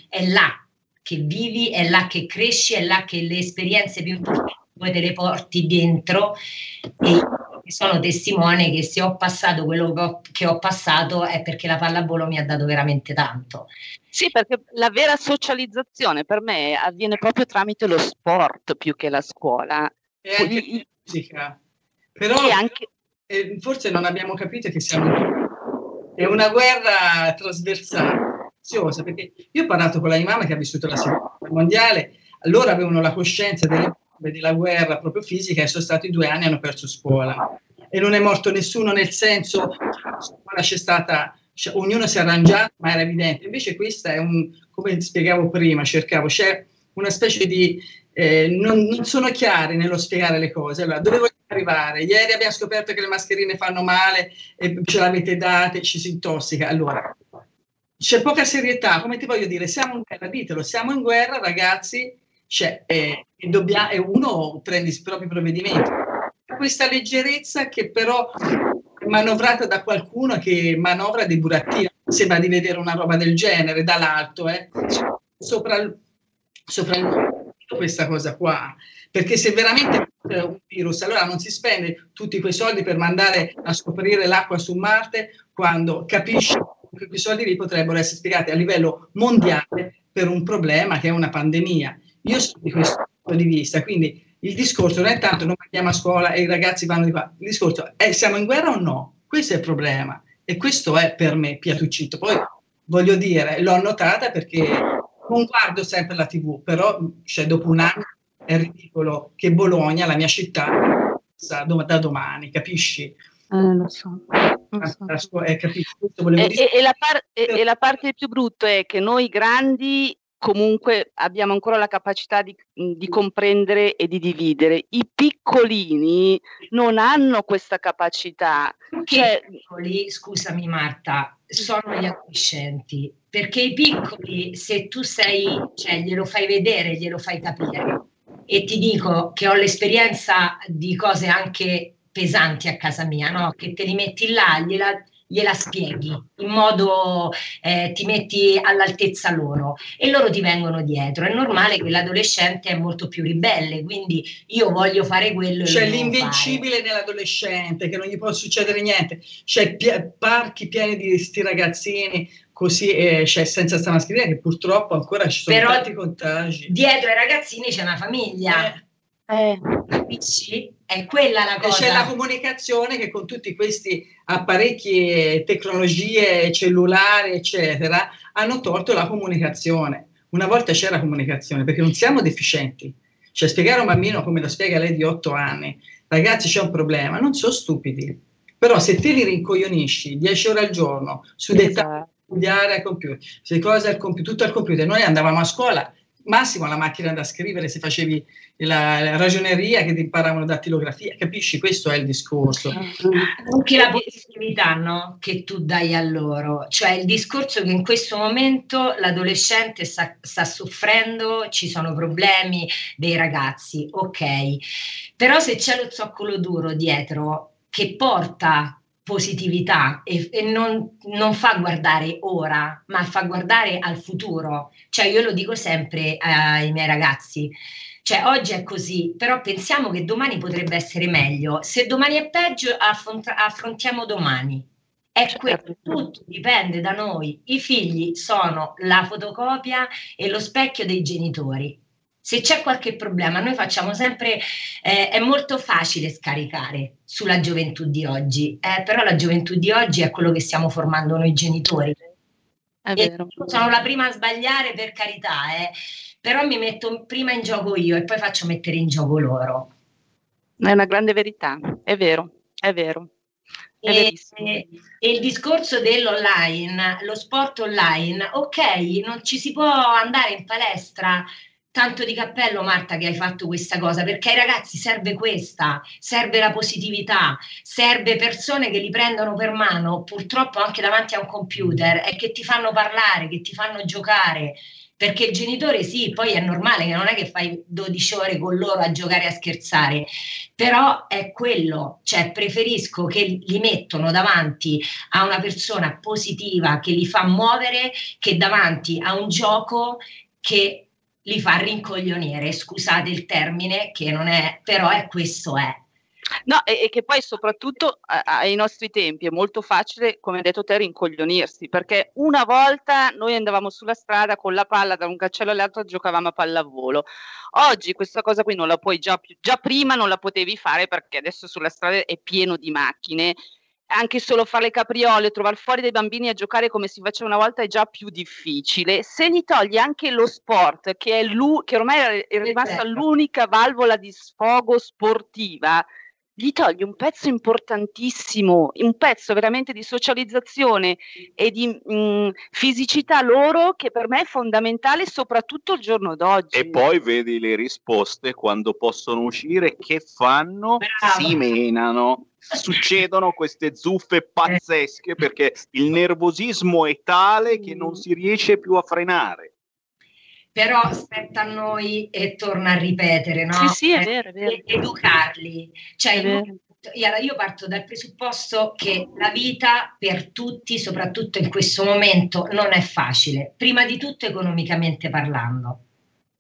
è là che vivi, è là che cresci, è là che le esperienze più importanti poi te le porti dentro e sono testimone che se ho passato quello che ho, che ho, passato è perché la pallavolo mi ha dato veramente tanto. Sì, perché la vera socializzazione per me avviene proprio tramite lo sport più che la scuola. E anche la musica. Però anche... eh, forse non abbiamo capito che siamo... È una guerra trasversale, perché io ho parlato con la mia mamma che ha vissuto la seconda guerra mondiale, allora avevano la coscienza delle della guerra proprio fisica e sono stati due anni hanno perso scuola e non è morto nessuno nel senso che c'è stata cioè, ognuno si è arrangiato, ma era evidente. Invece questa è un, come spiegavo prima, cercavo, c'è una specie di... Eh, non, non, sono chiari nello spiegare le cose. Allora, dove vogliamo arrivare? Ieri abbiamo scoperto che le mascherine fanno male e ce l'avete date, ci si intossica. Allora, c'è poca serietà, come ti voglio dire, siamo in guerra, ditelo, siamo in guerra, ragazzi, cioè, eh, e, dobbiamo, e uno prende i propri provvedimenti. Questa leggerezza che però è manovrata da qualcuno che manovra dei burattini, sembra di vedere una roba del genere dall'alto, eh. sopra, sopra il questa cosa qua, perché se veramente un virus, allora non si spende tutti quei soldi per mandare a scoprire l'acqua su Marte quando capisci che quei soldi lì potrebbero essere spiegati a livello mondiale per un problema che è una pandemia. Io sono di questo di vista, quindi il discorso non è tanto non andiamo a scuola e i ragazzi vanno di qua, il discorso è siamo in guerra o no? Questo è il problema e questo è per me Piatuccito. Poi voglio dire, l'ho notata perché non guardo sempre la tv, però cioè, dopo un anno è ridicolo che Bologna, la mia città, da domani, capisci? Eh, lo so. Eh, capisci? E, e, e, la par- e, la parte più brutta è che noi grandi comunque abbiamo ancora la capacità di, di, comprendere e di dividere. I piccolini non hanno questa capacità. Cioè, I piccoli, scusami Marta, sono gli adolescenti, perché i piccoli, se tu sei, cioè glielo fai vedere, glielo fai capire. E ti dico che ho l'esperienza di cose anche pesanti a casa mia, no? che te li metti là, gliela, gliela spieghi in modo eh, ti metti all'altezza loro e loro ti vengono dietro. È normale che l'adolescente è molto più ribelle, quindi io voglio fare quello. C'è l'invincibile nell'adolescente che non gli può succedere niente. C'è pi- parchi pieni di sti ragazzini così eh, c'è senza sta mascherina che purtroppo ancora ci sono Però tanti contagi. Dietro ai ragazzini c'è una famiglia. Eh. Eh, capisci? È quella la cosa. E c'è la comunicazione che con tutti questi apparecchi, tecnologie cellulari, eccetera, hanno tolto la comunicazione. Una volta c'era comunicazione perché non siamo deficienti. Cioè, spiegare a un bambino come lo spiega lei di 8 anni, ragazzi, c'è un problema, non sono stupidi. Però se te li rincoglionisci 10 ore al giorno su dei esatto. studiare al computer, se cose al computer, tutto al computer, noi andavamo a scuola massimo la macchina da scrivere se facevi la, la ragioneria che ti imparavano dattilografia, capisci? Questo è il discorso. Anche la positività no? che tu dai a loro, cioè il discorso che in questo momento l'adolescente sta, sta soffrendo, ci sono problemi dei ragazzi, ok, però se c'è lo zoccolo duro dietro che porta positività e, e non, non, fa guardare ora, ma fa guardare al futuro. Cioè io lo dico sempre ai miei ragazzi. Cioè, oggi è così, però pensiamo che domani potrebbe essere meglio. Se domani è peggio, affront- affrontiamo domani. È certo. questo, tutto dipende da noi. I figli sono la fotocopia e lo specchio dei genitori. Se c'è qualche problema, noi facciamo sempre, eh, è molto facile scaricare sulla gioventù di oggi, eh, però la gioventù di oggi è quello che stiamo formando noi genitori. È vero. sono la prima a sbagliare per carità, eh, però mi metto prima in gioco io e poi faccio mettere in gioco loro. È una grande verità, è vero, è vero. E, e, e, il discorso dell'online, lo sport online, ok, non ci si può andare in palestra tanto di cappello Marta che hai fatto questa cosa perché ai ragazzi serve questa, serve la positività, serve persone che li prendono per mano purtroppo anche davanti a un computer e che ti fanno parlare, che ti fanno giocare. Perché il genitore sì, poi è normale che non è che fai 12 ore con loro a giocare a scherzare, però è quello, cioè preferisco che li mettono davanti a una persona positiva che li fa muovere che davanti a un gioco che li fa rincoglionire, scusate il termine che non è, però è questo è. No, e, e, che poi soprattutto ai nostri tempi è molto facile, come hai detto te, rincoglionirsi, perché una volta noi andavamo sulla strada con la palla da un cancello all'altro giocavamo a pallavolo. Oggi questa cosa qui non la puoi già più, già prima non la potevi fare perché adesso sulla strada è pieno di macchine anche solo fare le capriole, trovare fuori dei bambini a giocare come si faceva una volta è già più difficile. Se gli togli anche lo sport, che, è che ormai è rimasta l'unica valvola di sfogo sportiva, gli togli un pezzo importantissimo, un pezzo veramente di socializzazione e di mh, fisicità loro che per me è fondamentale soprattutto il giorno d'oggi. E poi vedi le risposte quando possono uscire, che fanno? Brava. Si menano. Succedono queste zuffe pazzesche perché il nervosismo è tale che non si riesce più a frenare. Però spetta a noi e torna a ripetere, no? Sì, sì, è Eh, vero, è vero. Educarli. Cioè, È il vero. momento- allora, io parto dal presupposto che la vita per tutti, soprattutto in questo momento, non è facile. Prima di tutto economicamente parlando,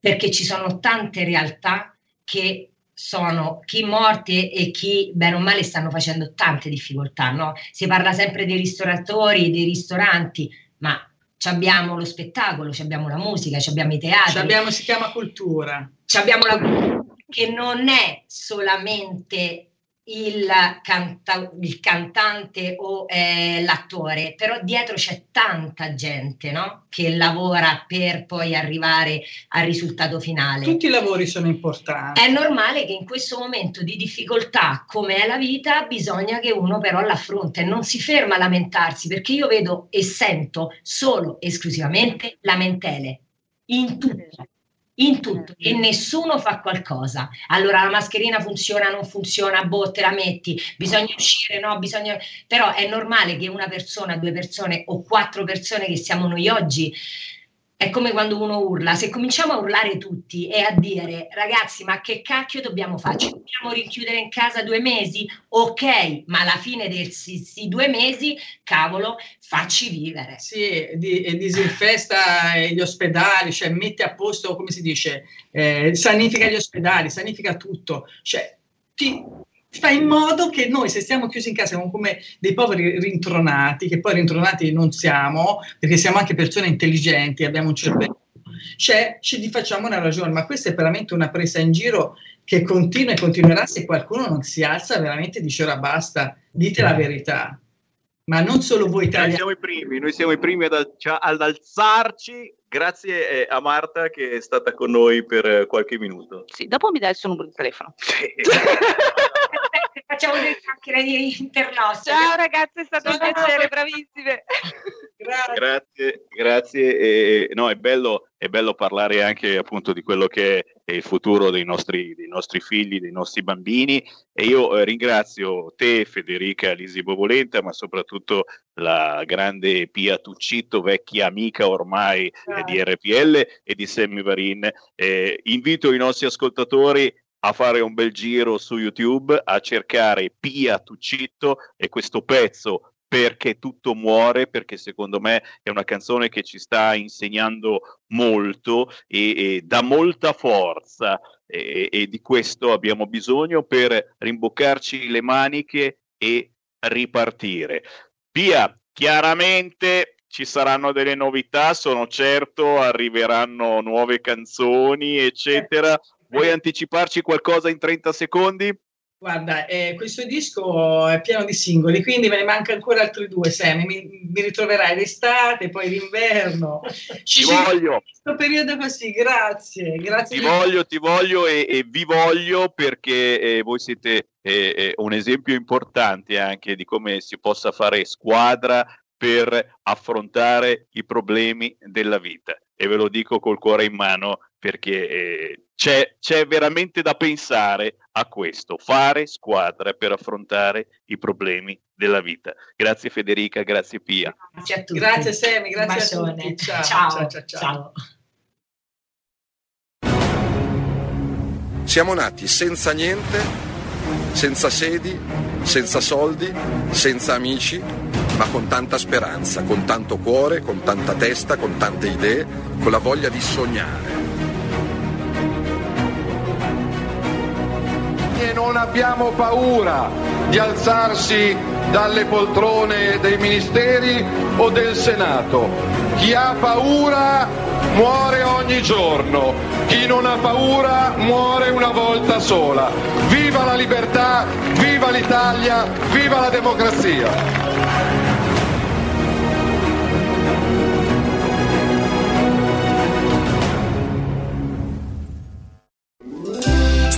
perché ci sono tante realtà che sono chi morti e chi bene o male stanno facendo tante difficoltà, no? Si parla sempre dei ristoratori, dei ristoranti, ma abbiamo lo spettacolo, ci abbiamo la musica, ci abbiamo i teatri. Ci abbiamo- si chiama cultura. Ci abbiamo la che non è solamente il, canta- il cantante o eh, l'attore, però dietro c'è tanta gente no? che lavora per poi arrivare al risultato finale. Tutti i lavori sono importanti. È normale che in questo momento di difficoltà, come è la vita, bisogna che uno però l'affronta e non si ferma a lamentarsi, perché io vedo e sento solo esclusivamente lamentele in tutto. In tutto e nessuno fa qualcosa. Allora la mascherina funziona, non funziona, boh, te la metti, bisogna uscire, no, bisogna. Però è normale che una persona, due persone o quattro persone che siamo noi oggi è come quando uno urla, se cominciamo a urlare tutti e a dire ragazzi ma che cacchio dobbiamo fare? Ci dobbiamo rinchiudere in casa due mesi? Ok, ma alla fine questi due mesi, cavolo, facci vivere. Sì, di- disinfesta gli ospedali, cioè mette a posto, come si dice, eh, sanifica gli ospedali, sanifica tutto, cioè ti fa in modo che noi se stiamo chiusi in casa siamo come dei poveri rintronati, che poi rintronati non siamo, perché siamo anche persone intelligenti, abbiamo un cervello, cioè ci facciamo una ragione, ma questa è veramente una presa in giro che continua e continuerà se qualcuno non si alza veramente e dice ora basta, dite la verità. Ma non solo voi Noi italiani, siamo i primi, noi siamo i primi ad, al- cioè, ad alzarci. Grazie eh, a Marta che è stata con noi per eh, qualche minuto. Sì, dopo mi dai il suo numero di telefono. <laughs> <laughs> Facciamo delle chiacchiere di internostre. Ciao ragazzi, è stato un Ciao. piacere, bravissime. Grazie, grazie. E, no, è bello, è bello parlare anche appunto di quello che è il futuro dei nostri, dei nostri figli, dei nostri bambini. E io eh, ringrazio te, Federica Lisi Bovolenta, ma soprattutto la grande Pia Tuccitto, vecchia amica ormai eh, di RPL e di Sammy Varin. Eh, invito i nostri ascoltatori a fare un bel giro su YouTube, a cercare Pia Tuccitto e questo pezzo perché tutto muore, perché secondo me è una canzone che ci sta insegnando molto e, e dà molta forza e, e di questo abbiamo bisogno per rimboccarci le maniche e ripartire. Pia, chiaramente ci saranno delle novità, sono certo, arriveranno nuove canzoni, eccetera. Vuoi anticiparci qualcosa in 30 secondi? Guarda, eh, questo disco è pieno di singoli, quindi me ne manca ancora altri due, Sammy. Mi, mi ritroverai d'estate, poi d'inverno. <laughs> Ti voglio. Questo periodo così, grazie. grazie Ti voglio, ti voglio e, e vi voglio perché eh, voi siete eh, eh, un esempio importante anche di come si possa fare squadra per affrontare i problemi della vita. E ve lo dico col cuore in mano perché eh, c'è, c'è veramente da pensare a questo, fare squadra per affrontare i problemi della vita. Grazie Federica, grazie Pia. Grazie a tutti. Grazie Un grazie a tutti. Ciao, Ciao, ciao, ciao, ciao. Siamo nati senza niente, senza sedi, senza soldi, senza amici, ma con tanta speranza, con tanto cuore, con tanta testa, con tante idee, con la voglia di sognare. E non abbiamo paura di alzarsi dalle poltrone dei ministeri o del Senato. Chi ha paura muore ogni giorno, chi non ha paura muore una volta sola. Viva la libertà, viva l'Italia, viva la democrazia!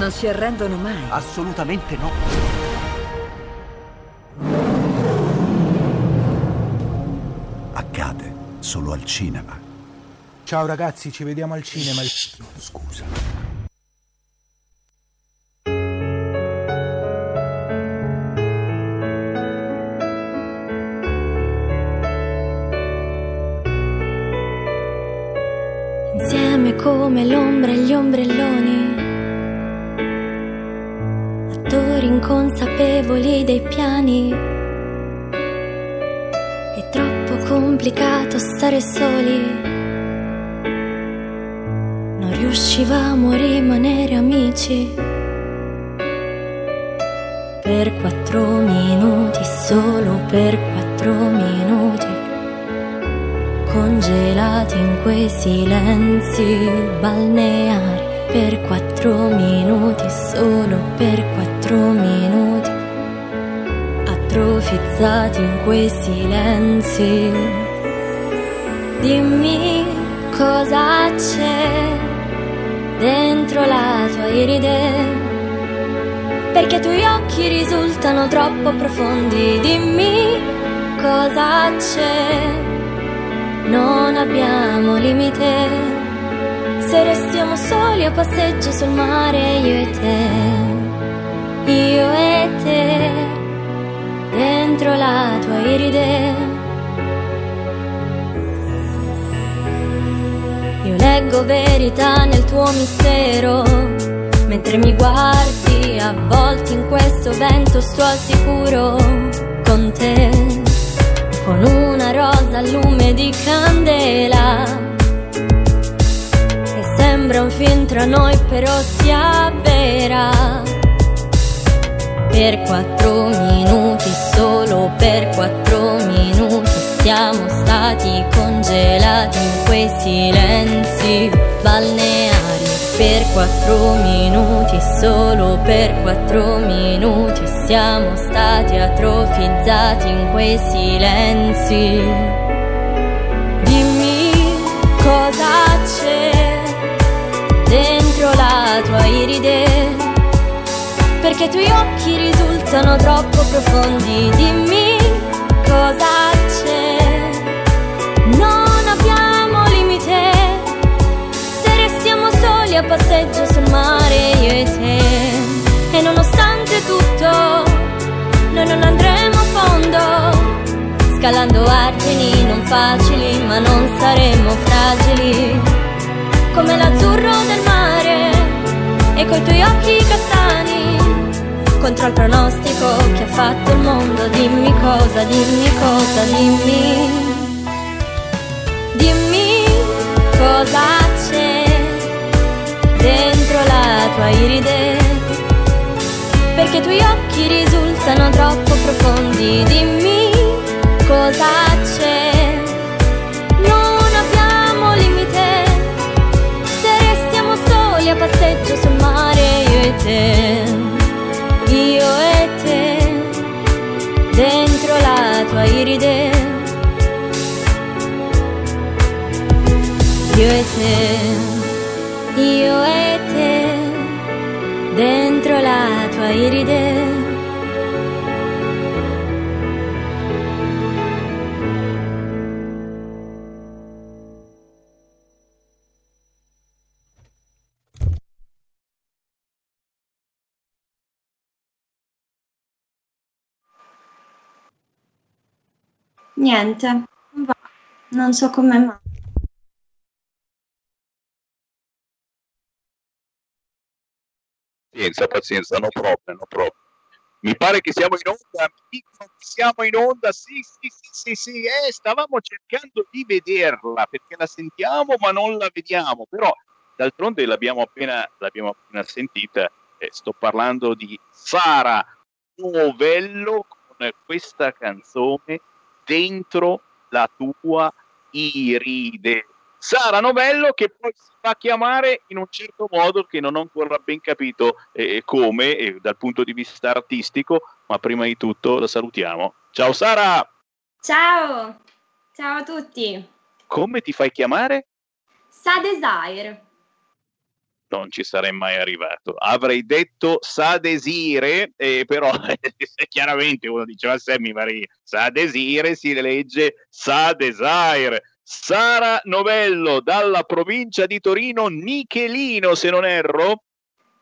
Non si arrendono mai. Assolutamente no. Accade solo al cinema. Ciao ragazzi, ci vediamo al cinema. Scusa. Insieme come l'ombra e gli ombrelloni, attori inconsapevoli dei piani. È troppo complicato stare soli, non riuscivamo a rimanere amici. Per quattro minuti, solo per quattro minuti congelati in quei silenzi balneari per quattro minuti, solo per quattro minuti, atrofizzati in quei silenzi. Dimmi cosa c'è dentro la tua iride. Perché i tuoi occhi risultano troppo profondi, dimmi cosa c'è non abbiamo limite. Se restiamo soli a passeggio sul mare, io e te, io e te, dentro la tua iride. Io leggo verità nel tuo mistero, mentre mi guardi avvolti in questo vento sto al sicuro con te con una rosa al lume di candela. Sembra un film tra noi, però si avvera. Per quattro minuti, solo per quattro minuti, siamo stati congelati in quei silenzi balneari. Per quattro minuti, solo per quattro minuti, siamo stati atrofizzati in quei silenzi. Dimmi cosa dentro la tua iride. Perché i tuoi occhi risultano troppo profondi. Dimmi cosa c'è. Non abbiamo limite. Se restiamo soli a passeggio sul mare, io e te. E nonostante tutto, noi non andremo a fondo. Scalando argini non facili, ma non saremo fragili. Come l'azzurro del mare e coi tuoi occhi castani contro il pronostico che ha fatto il mondo. Dimmi cosa, dimmi cosa, dimmi. Dimmi cosa c'è dentro la tua iride. Perché i tuoi occhi risultano troppo profondi. Dimmi cosa iride. Niente, non so come mai. Pazienza, pazienza, no problem, no problem. Mi pare che siamo in onda, che siamo in onda, sì, sì, sì, sì, sì, eh, stavamo cercando di vederla, perché la sentiamo ma non la vediamo, però d'altronde l'abbiamo appena, l'abbiamo appena sentita, eh, sto parlando di Sara Novello con questa canzone Dentro la tua iride. Sara Novello che poi si fa chiamare in un certo modo che non ho ancora ben capito eh, come eh, dal punto di vista artistico, ma prima di tutto la salutiamo. Ciao Sara! Ciao! Ciao a tutti! Come ti fai chiamare? Sa Desire. Non ci sarei mai arrivato. Avrei detto sa desire, eh, però <laughs> chiaramente uno diceva Sammy Maria, sa desire si legge sa desire. Sara Novello dalla provincia di Torino, Nichelino se non erro.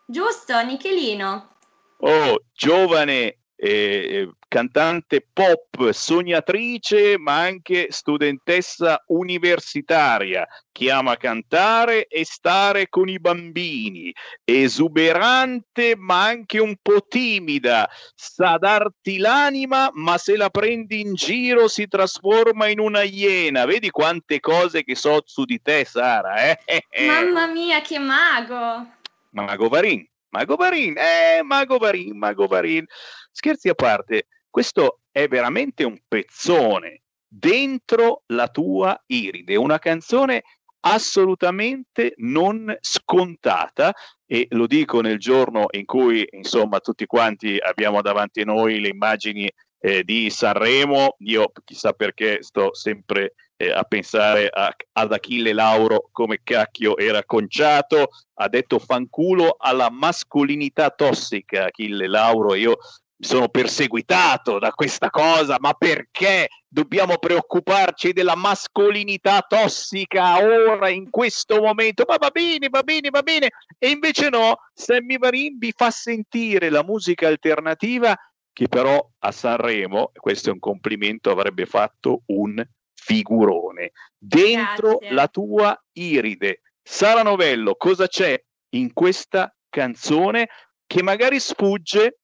Giusto, Nichelino. Oh, giovane eh, cantante pop, sognatrice, ma anche studentessa universitaria che ama cantare e stare con i bambini, esuberante ma anche un po' timida, sa darti l'anima, ma se la prendi in giro si trasforma in una iena. Vedi quante cose che so su di te, Sara, eh? <laughs> Mamma mia, che mago! Mago Varin. Mago Varin, eh, Mago Varin, Mago Varin. Scherzi a parte, questo è veramente un pezzone dentro la tua iride, una canzone assolutamente non scontata e lo dico nel giorno in cui insomma tutti quanti abbiamo davanti a noi le immagini eh, di Sanremo, io chissà perché sto sempre eh, a pensare a, ad Achille Lauro come cacchio era conciato, ha detto fanculo alla mascolinità tossica Achille Lauro, io sono perseguitato da questa cosa, ma perché dobbiamo preoccuparci della mascolinità tossica ora, in questo momento? Ma va bene, va bene, va bene. E invece no, Sammy Varin vi fa sentire la musica alternativa che però a Sanremo, questo è un complimento, avrebbe fatto un figurone. Dentro Grazie. la tua iride. Sara Novello, cosa c'è in questa canzone che magari sfugge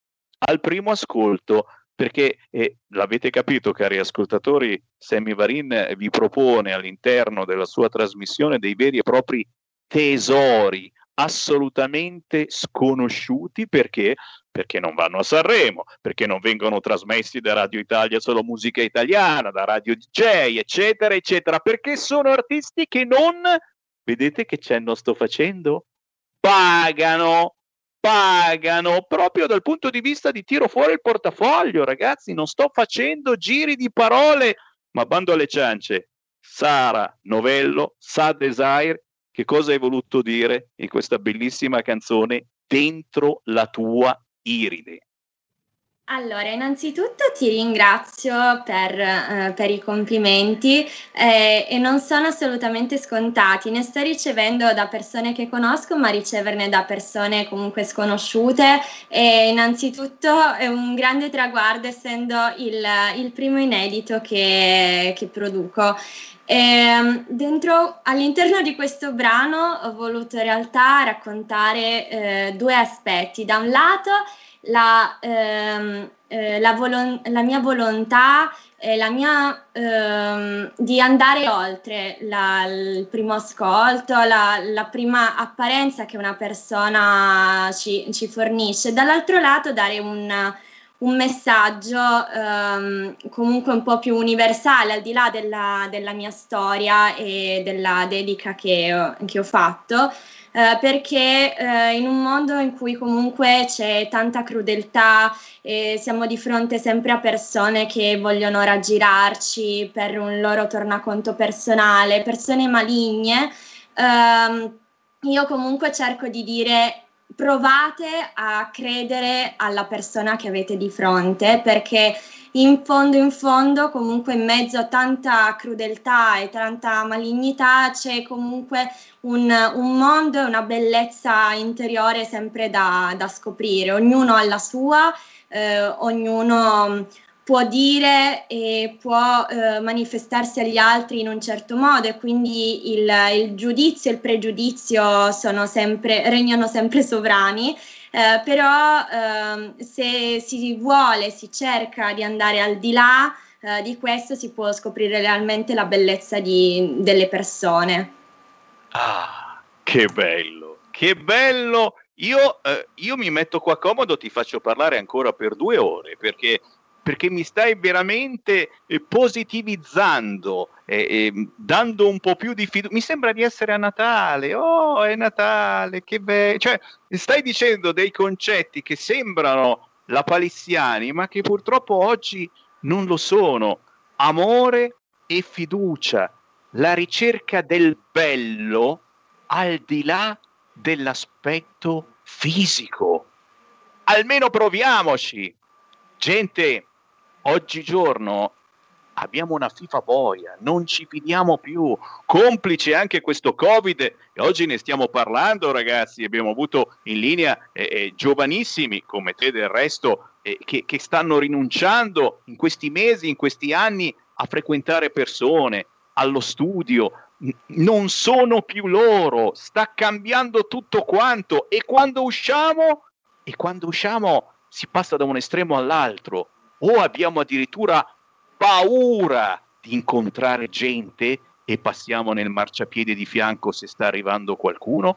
al primo ascolto? Perché eh, l'avete capito, cari ascoltatori, Sammy Varin vi propone all'interno della sua trasmissione dei veri e propri tesori assolutamente sconosciuti perché perché non vanno a Sanremo, perché non vengono trasmessi da Radio Italia solo musica italiana, da Radio DJ, eccetera, eccetera, perché sono artisti che non, vedete che cenno sto facendo? Pagano, pagano proprio dal punto di vista di tiro fuori il portafoglio, ragazzi, non sto facendo giri di parole, ma bando alle ciance. Sara Novello, Sa Desire, che cosa hai voluto dire in questa bellissima canzone dentro la tua iride? Allora, innanzitutto ti ringrazio per, eh, per i complimenti eh, e non sono assolutamente scontati, ne sto ricevendo da persone che conosco, ma riceverne da persone comunque sconosciute e innanzitutto è un grande traguardo essendo il, il primo inedito che, che produco. Ehm, dentro, all'interno di questo brano ho voluto in realtà raccontare eh, due aspetti. Da un lato la, ehm, eh, la, volon- la mia volontà e la mia ehm, di andare oltre la- il primo ascolto, la, la prima apparenza che una persona ci, ci fornisce. Dall'altro lato dare un, un messaggio ehm, comunque un po' più universale al di là della, della mia storia e della dedica che ho, che ho fatto. Eh, perché eh, in un mondo in cui comunque c'è tanta crudeltà e siamo di fronte sempre a persone che vogliono raggirarci per un loro tornaconto personale, persone maligne, ehm, io comunque cerco di dire provate a credere alla persona che avete di fronte perché in fondo in fondo comunque in mezzo a tanta crudeltà e tanta malignità c'è comunque un, un mondo e una bellezza interiore sempre da, da scoprire. Ognuno ha la sua eh, ognuno può dire e può eh, manifestarsi agli altri in un certo modo e quindi il, il giudizio e il pregiudizio sempre, regnano sempre sovrani, eh, però eh, se si vuole, si cerca di andare al di là eh, di questo, si può scoprire realmente la bellezza di, delle persone. Ah, che bello, che bello! Io, eh, io mi metto qua comodo, ti faccio parlare ancora per due ore perché perché mi stai veramente eh, positivizzando, eh, eh, dando un po' più di fiducia. Mi sembra di essere a Natale, oh è Natale, che bello. Cioè, stai dicendo dei concetti che sembrano lapalissiani, ma che purtroppo oggi non lo sono. Amore e fiducia, la ricerca del bello al di là dell'aspetto fisico. Almeno proviamoci. Gente, oggigiorno abbiamo una FIFA boia, non ci fidiamo più, complice anche questo Covid e oggi ne stiamo parlando ragazzi, abbiamo avuto in linea eh, eh, giovanissimi come te del resto eh, che, che stanno rinunciando in questi mesi, in questi anni a frequentare persone, allo studio, non sono più loro, sta cambiando tutto quanto. E quando usciamo, e quando usciamo si passa da un estremo all'altro o abbiamo addirittura paura di incontrare gente e passiamo nel marciapiede di fianco se sta arrivando qualcuno,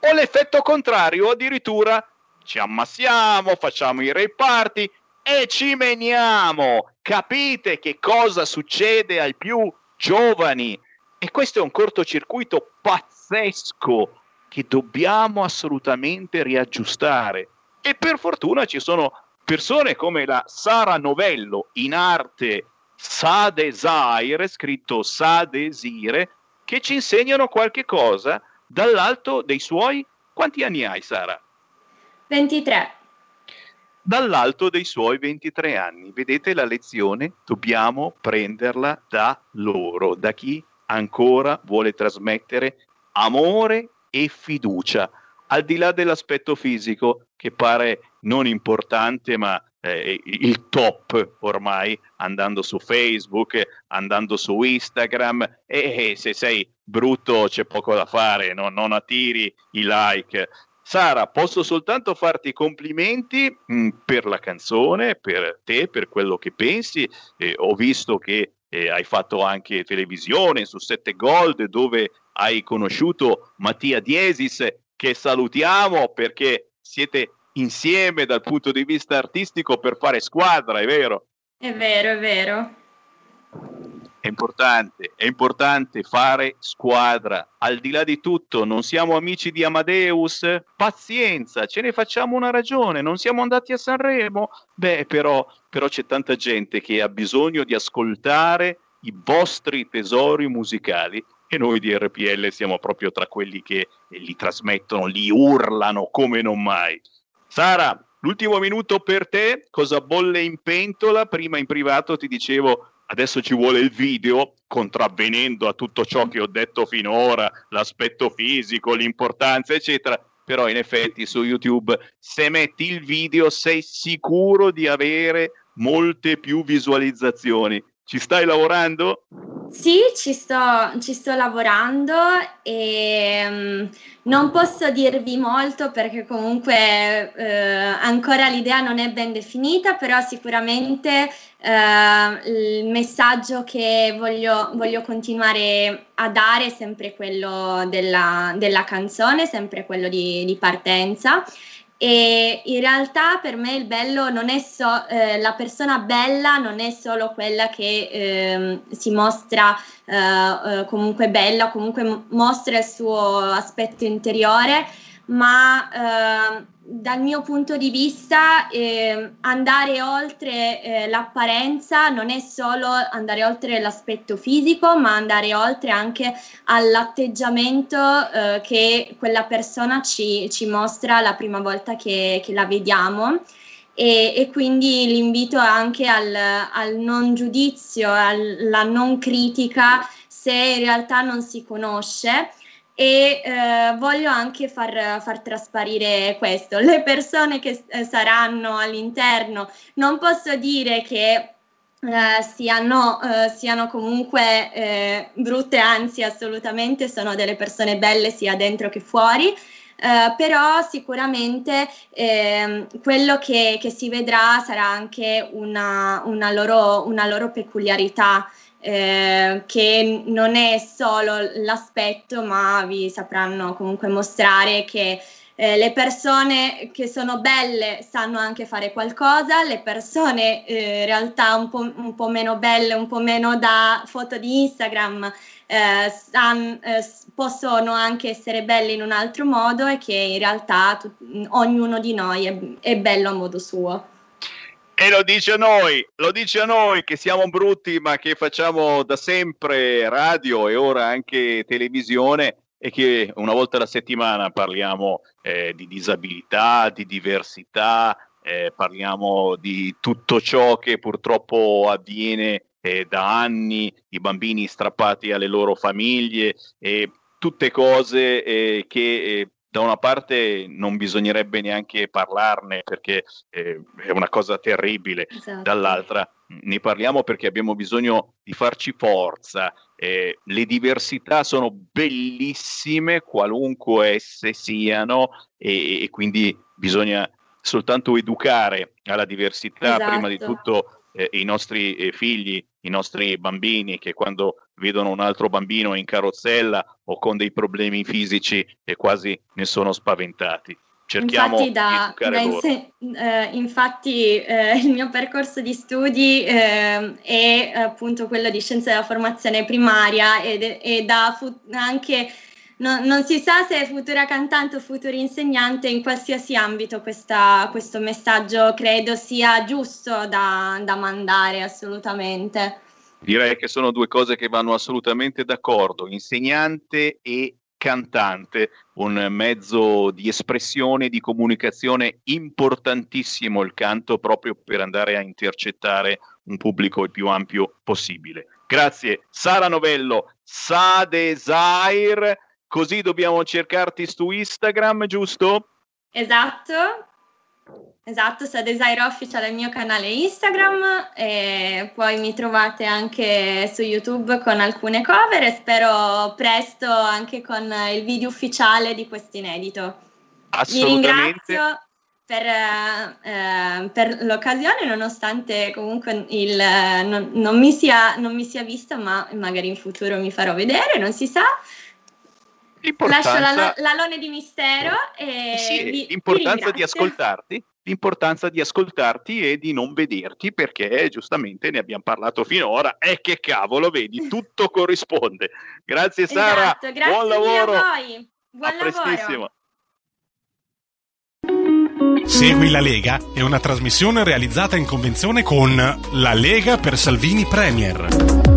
o l'effetto contrario, addirittura ci ammassiamo, facciamo i reparti e ci meniamo. Capite che cosa succede ai più giovani? E questo è un cortocircuito pazzesco che dobbiamo assolutamente riaggiustare. E per fortuna ci sono persone come la Sara Novello, in arte Sa Desire, scritto Sa Desire, che ci insegnano qualche cosa dall'alto dei suoi... Quanti anni hai, Sara? 23. Dall'alto dei suoi 23 anni. Vedete la lezione? Dobbiamo prenderla da loro, da chi ancora vuole trasmettere amore e fiducia, al di là dell'aspetto fisico che pare non importante, ma eh, il top ormai andando su Facebook, andando su Instagram e, e se sei brutto c'è poco da fare, no? non attiri i like. Sara, posso soltanto farti complimenti mh, mm, per la canzone, per te, per quello che pensi. Eh, ho visto che eh, hai fatto anche televisione su 7 Gold dove hai conosciuto Mattia Diesis che salutiamo perché siete insieme dal punto di vista artistico per fare squadra, è vero? È vero, è vero. È importante, è importante fare squadra. Al di là di tutto, non siamo amici di Amadeus? Pazienza, ce ne facciamo una ragione. Non siamo andati a Sanremo? Beh, però, però c'è tanta gente che ha bisogno di ascoltare i vostri tesori musicali e noi di RPL siamo proprio tra quelli che li trasmettono, li urlano come non mai. Sara, l'ultimo minuto per te, cosa bolle in pentola? Prima in privato ti dicevo adesso ci vuole il video, contravvenendo a tutto ciò che ho detto finora, l'aspetto fisico, l'importanza, eccetera. Però in effetti su YouTube, se metti il video, sei sicuro di avere molte più visualizzazioni. Ci stai lavorando? Sì, ci sto, ci sto lavorando e um, non posso dirvi molto perché comunque uh, ancora l'idea non è ben definita, però sicuramente uh, il messaggio che voglio, voglio, continuare a dare è sempre quello della, della canzone, sempre quello di, di partenza E in realtà per me il bello non è so, eh, la persona bella non è solo quella che eh, si mostra eh, eh, comunque bella, comunque mostra il suo aspetto interiore, ma eh, dal mio punto di vista eh, andare oltre eh, l'apparenza non è solo andare oltre l'aspetto fisico, ma andare oltre anche all'atteggiamento eh, che quella persona ci, ci, mostra la prima volta che, che la vediamo. E, e, quindi l'invito anche al, al non giudizio, alla non critica se in realtà non si conosce e eh, voglio anche far, far, trasparire questo. Le persone che eh, saranno all'interno non posso dire che eh, siano, eh, siano, comunque eh, brutte, anzi assolutamente sono delle persone belle sia dentro che fuori. Uh, però sicuramente eh, quello che, che, si vedrà sarà anche una, una, loro, una loro peculiarità eh, che non è solo l'aspetto, ma vi sapranno comunque mostrare che eh, le persone che sono belle sanno anche fare qualcosa, le persone eh, in realtà un po', un po', meno belle, un po' meno da foto di Instagram, eh, san, eh, possono anche essere belle in un altro modo e che in realtà tu, ognuno di noi è, è bello a modo suo. E lo dice a noi, lo dice a noi che siamo brutti ma che facciamo da sempre radio e ora anche televisione e che una volta alla settimana parliamo eh, di disabilità, di diversità, eh, parliamo di tutto ciò che purtroppo avviene eh, da anni, i bambini strappati alle loro famiglie tutte cose eh, che eh, da una parte non bisognerebbe neanche parlarne perché eh, è una cosa terribile, esatto. dall'altra ne parliamo perché abbiamo bisogno di farci forza. Eh, le diversità sono bellissime, qualunque esse siano, e, e quindi bisogna soltanto educare alla diversità, esatto. prima di tutto eh, i nostri eh, figli, i nostri bambini che quando vedono un altro bambino in carrozzella o con dei problemi fisici e quasi ne sono spaventati. Cerchiamo infatti, da, di da inse- eh, infatti eh, il mio percorso di studi eh, è appunto quello di scienze della formazione primaria ed, e da fu- anche no, non si sa se è futura cantante o futuro insegnante, in qualsiasi ambito questa, questo messaggio credo sia giusto da, da mandare assolutamente. Direi che sono due cose che vanno assolutamente d'accordo, insegnante e cantante, un mezzo di espressione, di comunicazione importantissimo il canto proprio per andare a intercettare un pubblico il più ampio possibile. Grazie Sara Novello, Sa Desire, Così dobbiamo cercarti su Instagram, giusto? Esatto. Esatto, se Desire Official è il mio canale Instagram e poi mi trovate anche su YouTube con alcune cover e spero presto anche con il video ufficiale di questo inedito. Vi ringrazio per, eh, per l'occasione, nonostante comunque il, non, non, mi sia, non mi sia vista, ma magari in futuro mi farò vedere, non si sa. Lascio la, l'alone di mistero e sì, vi, l'importanza vi di ascoltarti l'importanza di ascoltarti e di non vederti perché giustamente ne abbiamo parlato finora e che cavolo vedi tutto corrisponde. Grazie Sara. Esatto, grazie buon lavoro a voi. Buon a prestissimo. Segui la Lega è una trasmissione realizzata in convenzione con La Lega per Salvini Premier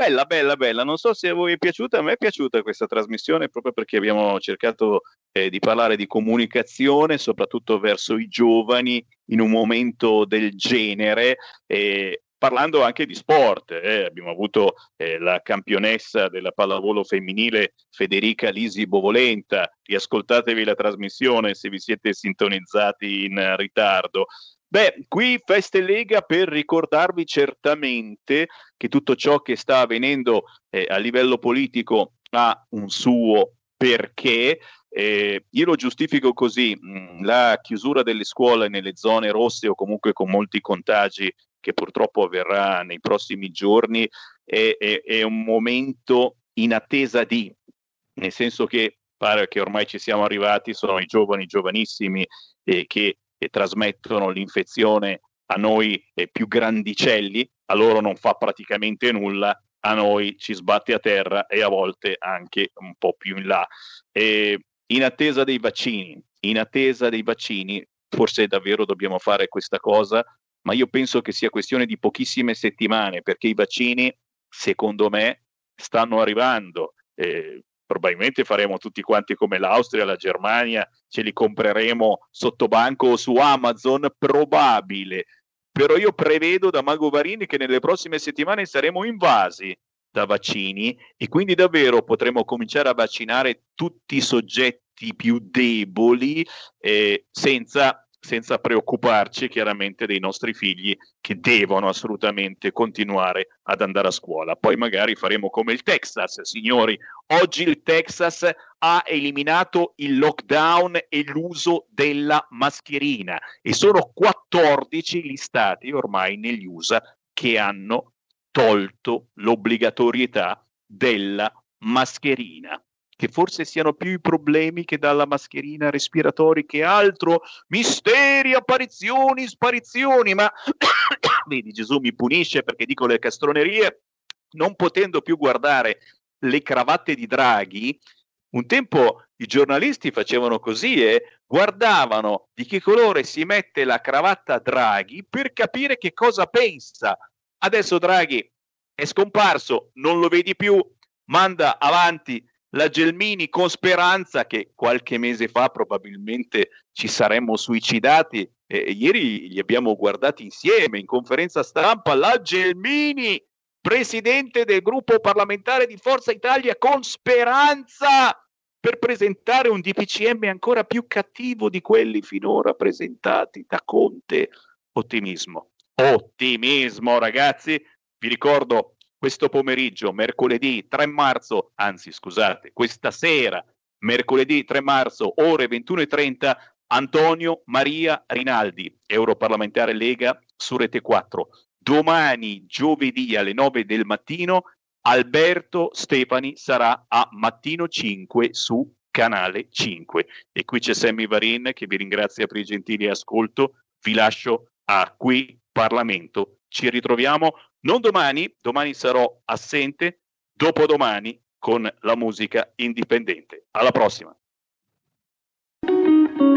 Bella, bella, bella. Non so se a voi è piaciuta, a me è piaciuta questa trasmissione proprio perché abbiamo cercato eh, di parlare di comunicazione, soprattutto verso i giovani in un momento del genere. Eh, parlando anche di sport, eh, abbiamo avuto eh, la campionessa della pallavolo femminile Federica Lisi Bovolenta, riascoltatevi la trasmissione se vi siete sintonizzati in ritardo. Beh, qui Feste Lega per ricordarvi certamente che tutto ciò che sta avvenendo eh, a livello politico ha un suo perché. Eh, io lo giustifico così, mm, la chiusura delle scuole nelle zone rosse o comunque con molti contagi che purtroppo avverrà nei prossimi giorni è, è, è un momento in attesa di, nel senso che pare che ormai ci siamo arrivati, sono i giovani, giovanissimi eh, che, che trasmettono l'infezione a noi eh, più grandicelli, a loro non fa praticamente nulla, a noi ci sbatte a terra e a volte anche un po' più in là. E in attesa dei vaccini, in attesa dei vaccini, forse davvero dobbiamo fare questa cosa, ma io penso che sia questione di pochissime settimane perché i vaccini, secondo me, stanno arrivando. Eh, probabilmente faremo tutti quanti come l'Austria, la Germania, ce li compreremo sotto banco o su Amazon, probabile. Però io prevedo da Mago Varini che nelle prossime settimane saremo invasi da vaccini e quindi davvero potremo cominciare a vaccinare tutti i soggetti più deboli eh, senza senza preoccuparci chiaramente dei nostri figli che devono assolutamente continuare ad andare a scuola. Poi magari faremo come il Texas, signori. Oggi il Texas ha eliminato il lockdown e l'uso della mascherina e sono 14 gli stati ormai negli USA che hanno tolto l'obbligatorietà della mascherina che forse siano più i problemi che dalla mascherina respiratori che altro, misteri, apparizioni, sparizioni, ma <coughs> vedi Gesù mi punisce perché dico le castronerie, non potendo più guardare le cravatte di Draghi, un tempo i giornalisti facevano così e guardavano di che colore si mette la cravatta Draghi per capire che cosa pensa. Adesso Draghi è scomparso, non lo vedi più, manda avanti la Gelmini con speranza che qualche mese fa probabilmente ci saremmo suicidati e ieri li abbiamo guardati insieme in conferenza stampa. La Gelmini presidente del gruppo parlamentare di Forza Italia con speranza per presentare un DPCM ancora più cattivo di quelli finora presentati da Conte. Ottimismo. Ottimismo ragazzi. Vi ricordo questo pomeriggio, mercoledì 3 marzo, anzi scusate, questa sera, mercoledì 3 marzo, ore 21.30, Antonio Maria Rinaldi, europarlamentare Lega su Rete 4. Domani, giovedì alle 9 del mattino, Alberto Stefani sarà a Mattino 5 su Canale 5. E qui c'è Sammy Varin che vi ringrazia per il gentile ascolto. Vi lascio a qui Parlamento. Ci ritroviamo non domani, domani sarò assente, dopodomani con la musica indipendente. Alla prossima.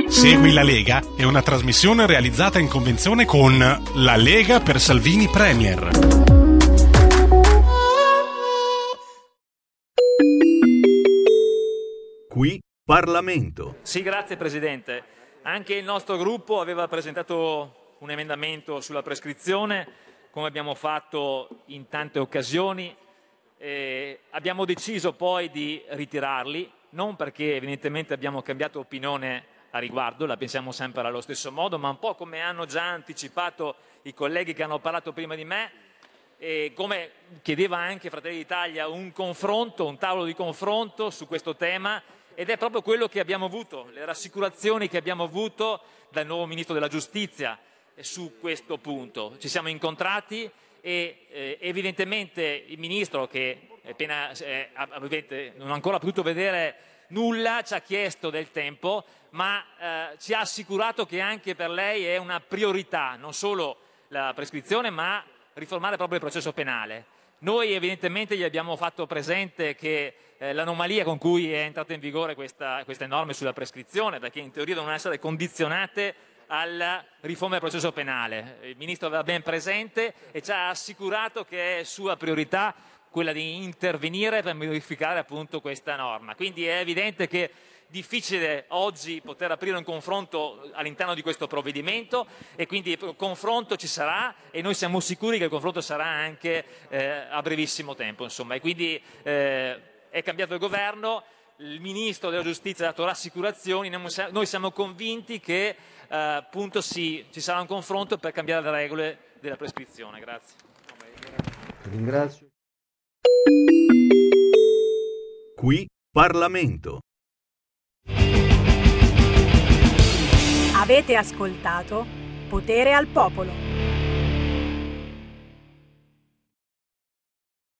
Segui la Lega è una trasmissione realizzata in convenzione con La Lega per Salvini Premier. Qui Parlamento. Sì, grazie Presidente. Anche il nostro gruppo aveva presentato un emendamento sulla prescrizione come abbiamo fatto in tante occasioni. Eh, abbiamo deciso poi di ritirarli, non perché evidentemente abbiamo cambiato opinione a riguardo, la pensiamo sempre allo stesso modo, ma un po' come hanno già anticipato i colleghi che hanno parlato prima di me, e come chiedeva anche Fratelli d'Italia, un confronto, un tavolo di confronto su questo tema ed è proprio quello che abbiamo avuto, le rassicurazioni che abbiamo avuto dal nuovo Ministro della Giustizia, su questo punto. Ci siamo incontrati e eh, evidentemente il Ministro che appena, eh, non ha ancora potuto vedere nulla ci ha chiesto del tempo, ma eh, ci ha assicurato che anche per lei è una priorità non solo la prescrizione, ma riformare proprio il processo penale. Noi evidentemente gli abbiamo fatto presente che eh, l'anomalia con cui è entrata in vigore questa, queste norme sulla prescrizione, perché in teoria devono essere condizionate alla riforma del processo penale. Il Ministro aveva ben presente e ci ha assicurato che è sua priorità quella di intervenire per modificare appunto questa norma. Quindi è evidente che difficile oggi poter aprire un confronto all'interno di questo provvedimento e quindi il confronto ci sarà e noi siamo sicuri che il confronto sarà anche eh, a brevissimo tempo. Insomma. E quindi eh, è cambiato il governo, il Ministro della Giustizia ha dato rassicurazioni, noi siamo convinti che appunto sì, ci sarà un confronto per cambiare le regole della prescrizione. Grazie. Ringrazio. Qui Parlamento. Avete ascoltato Potere al Popolo.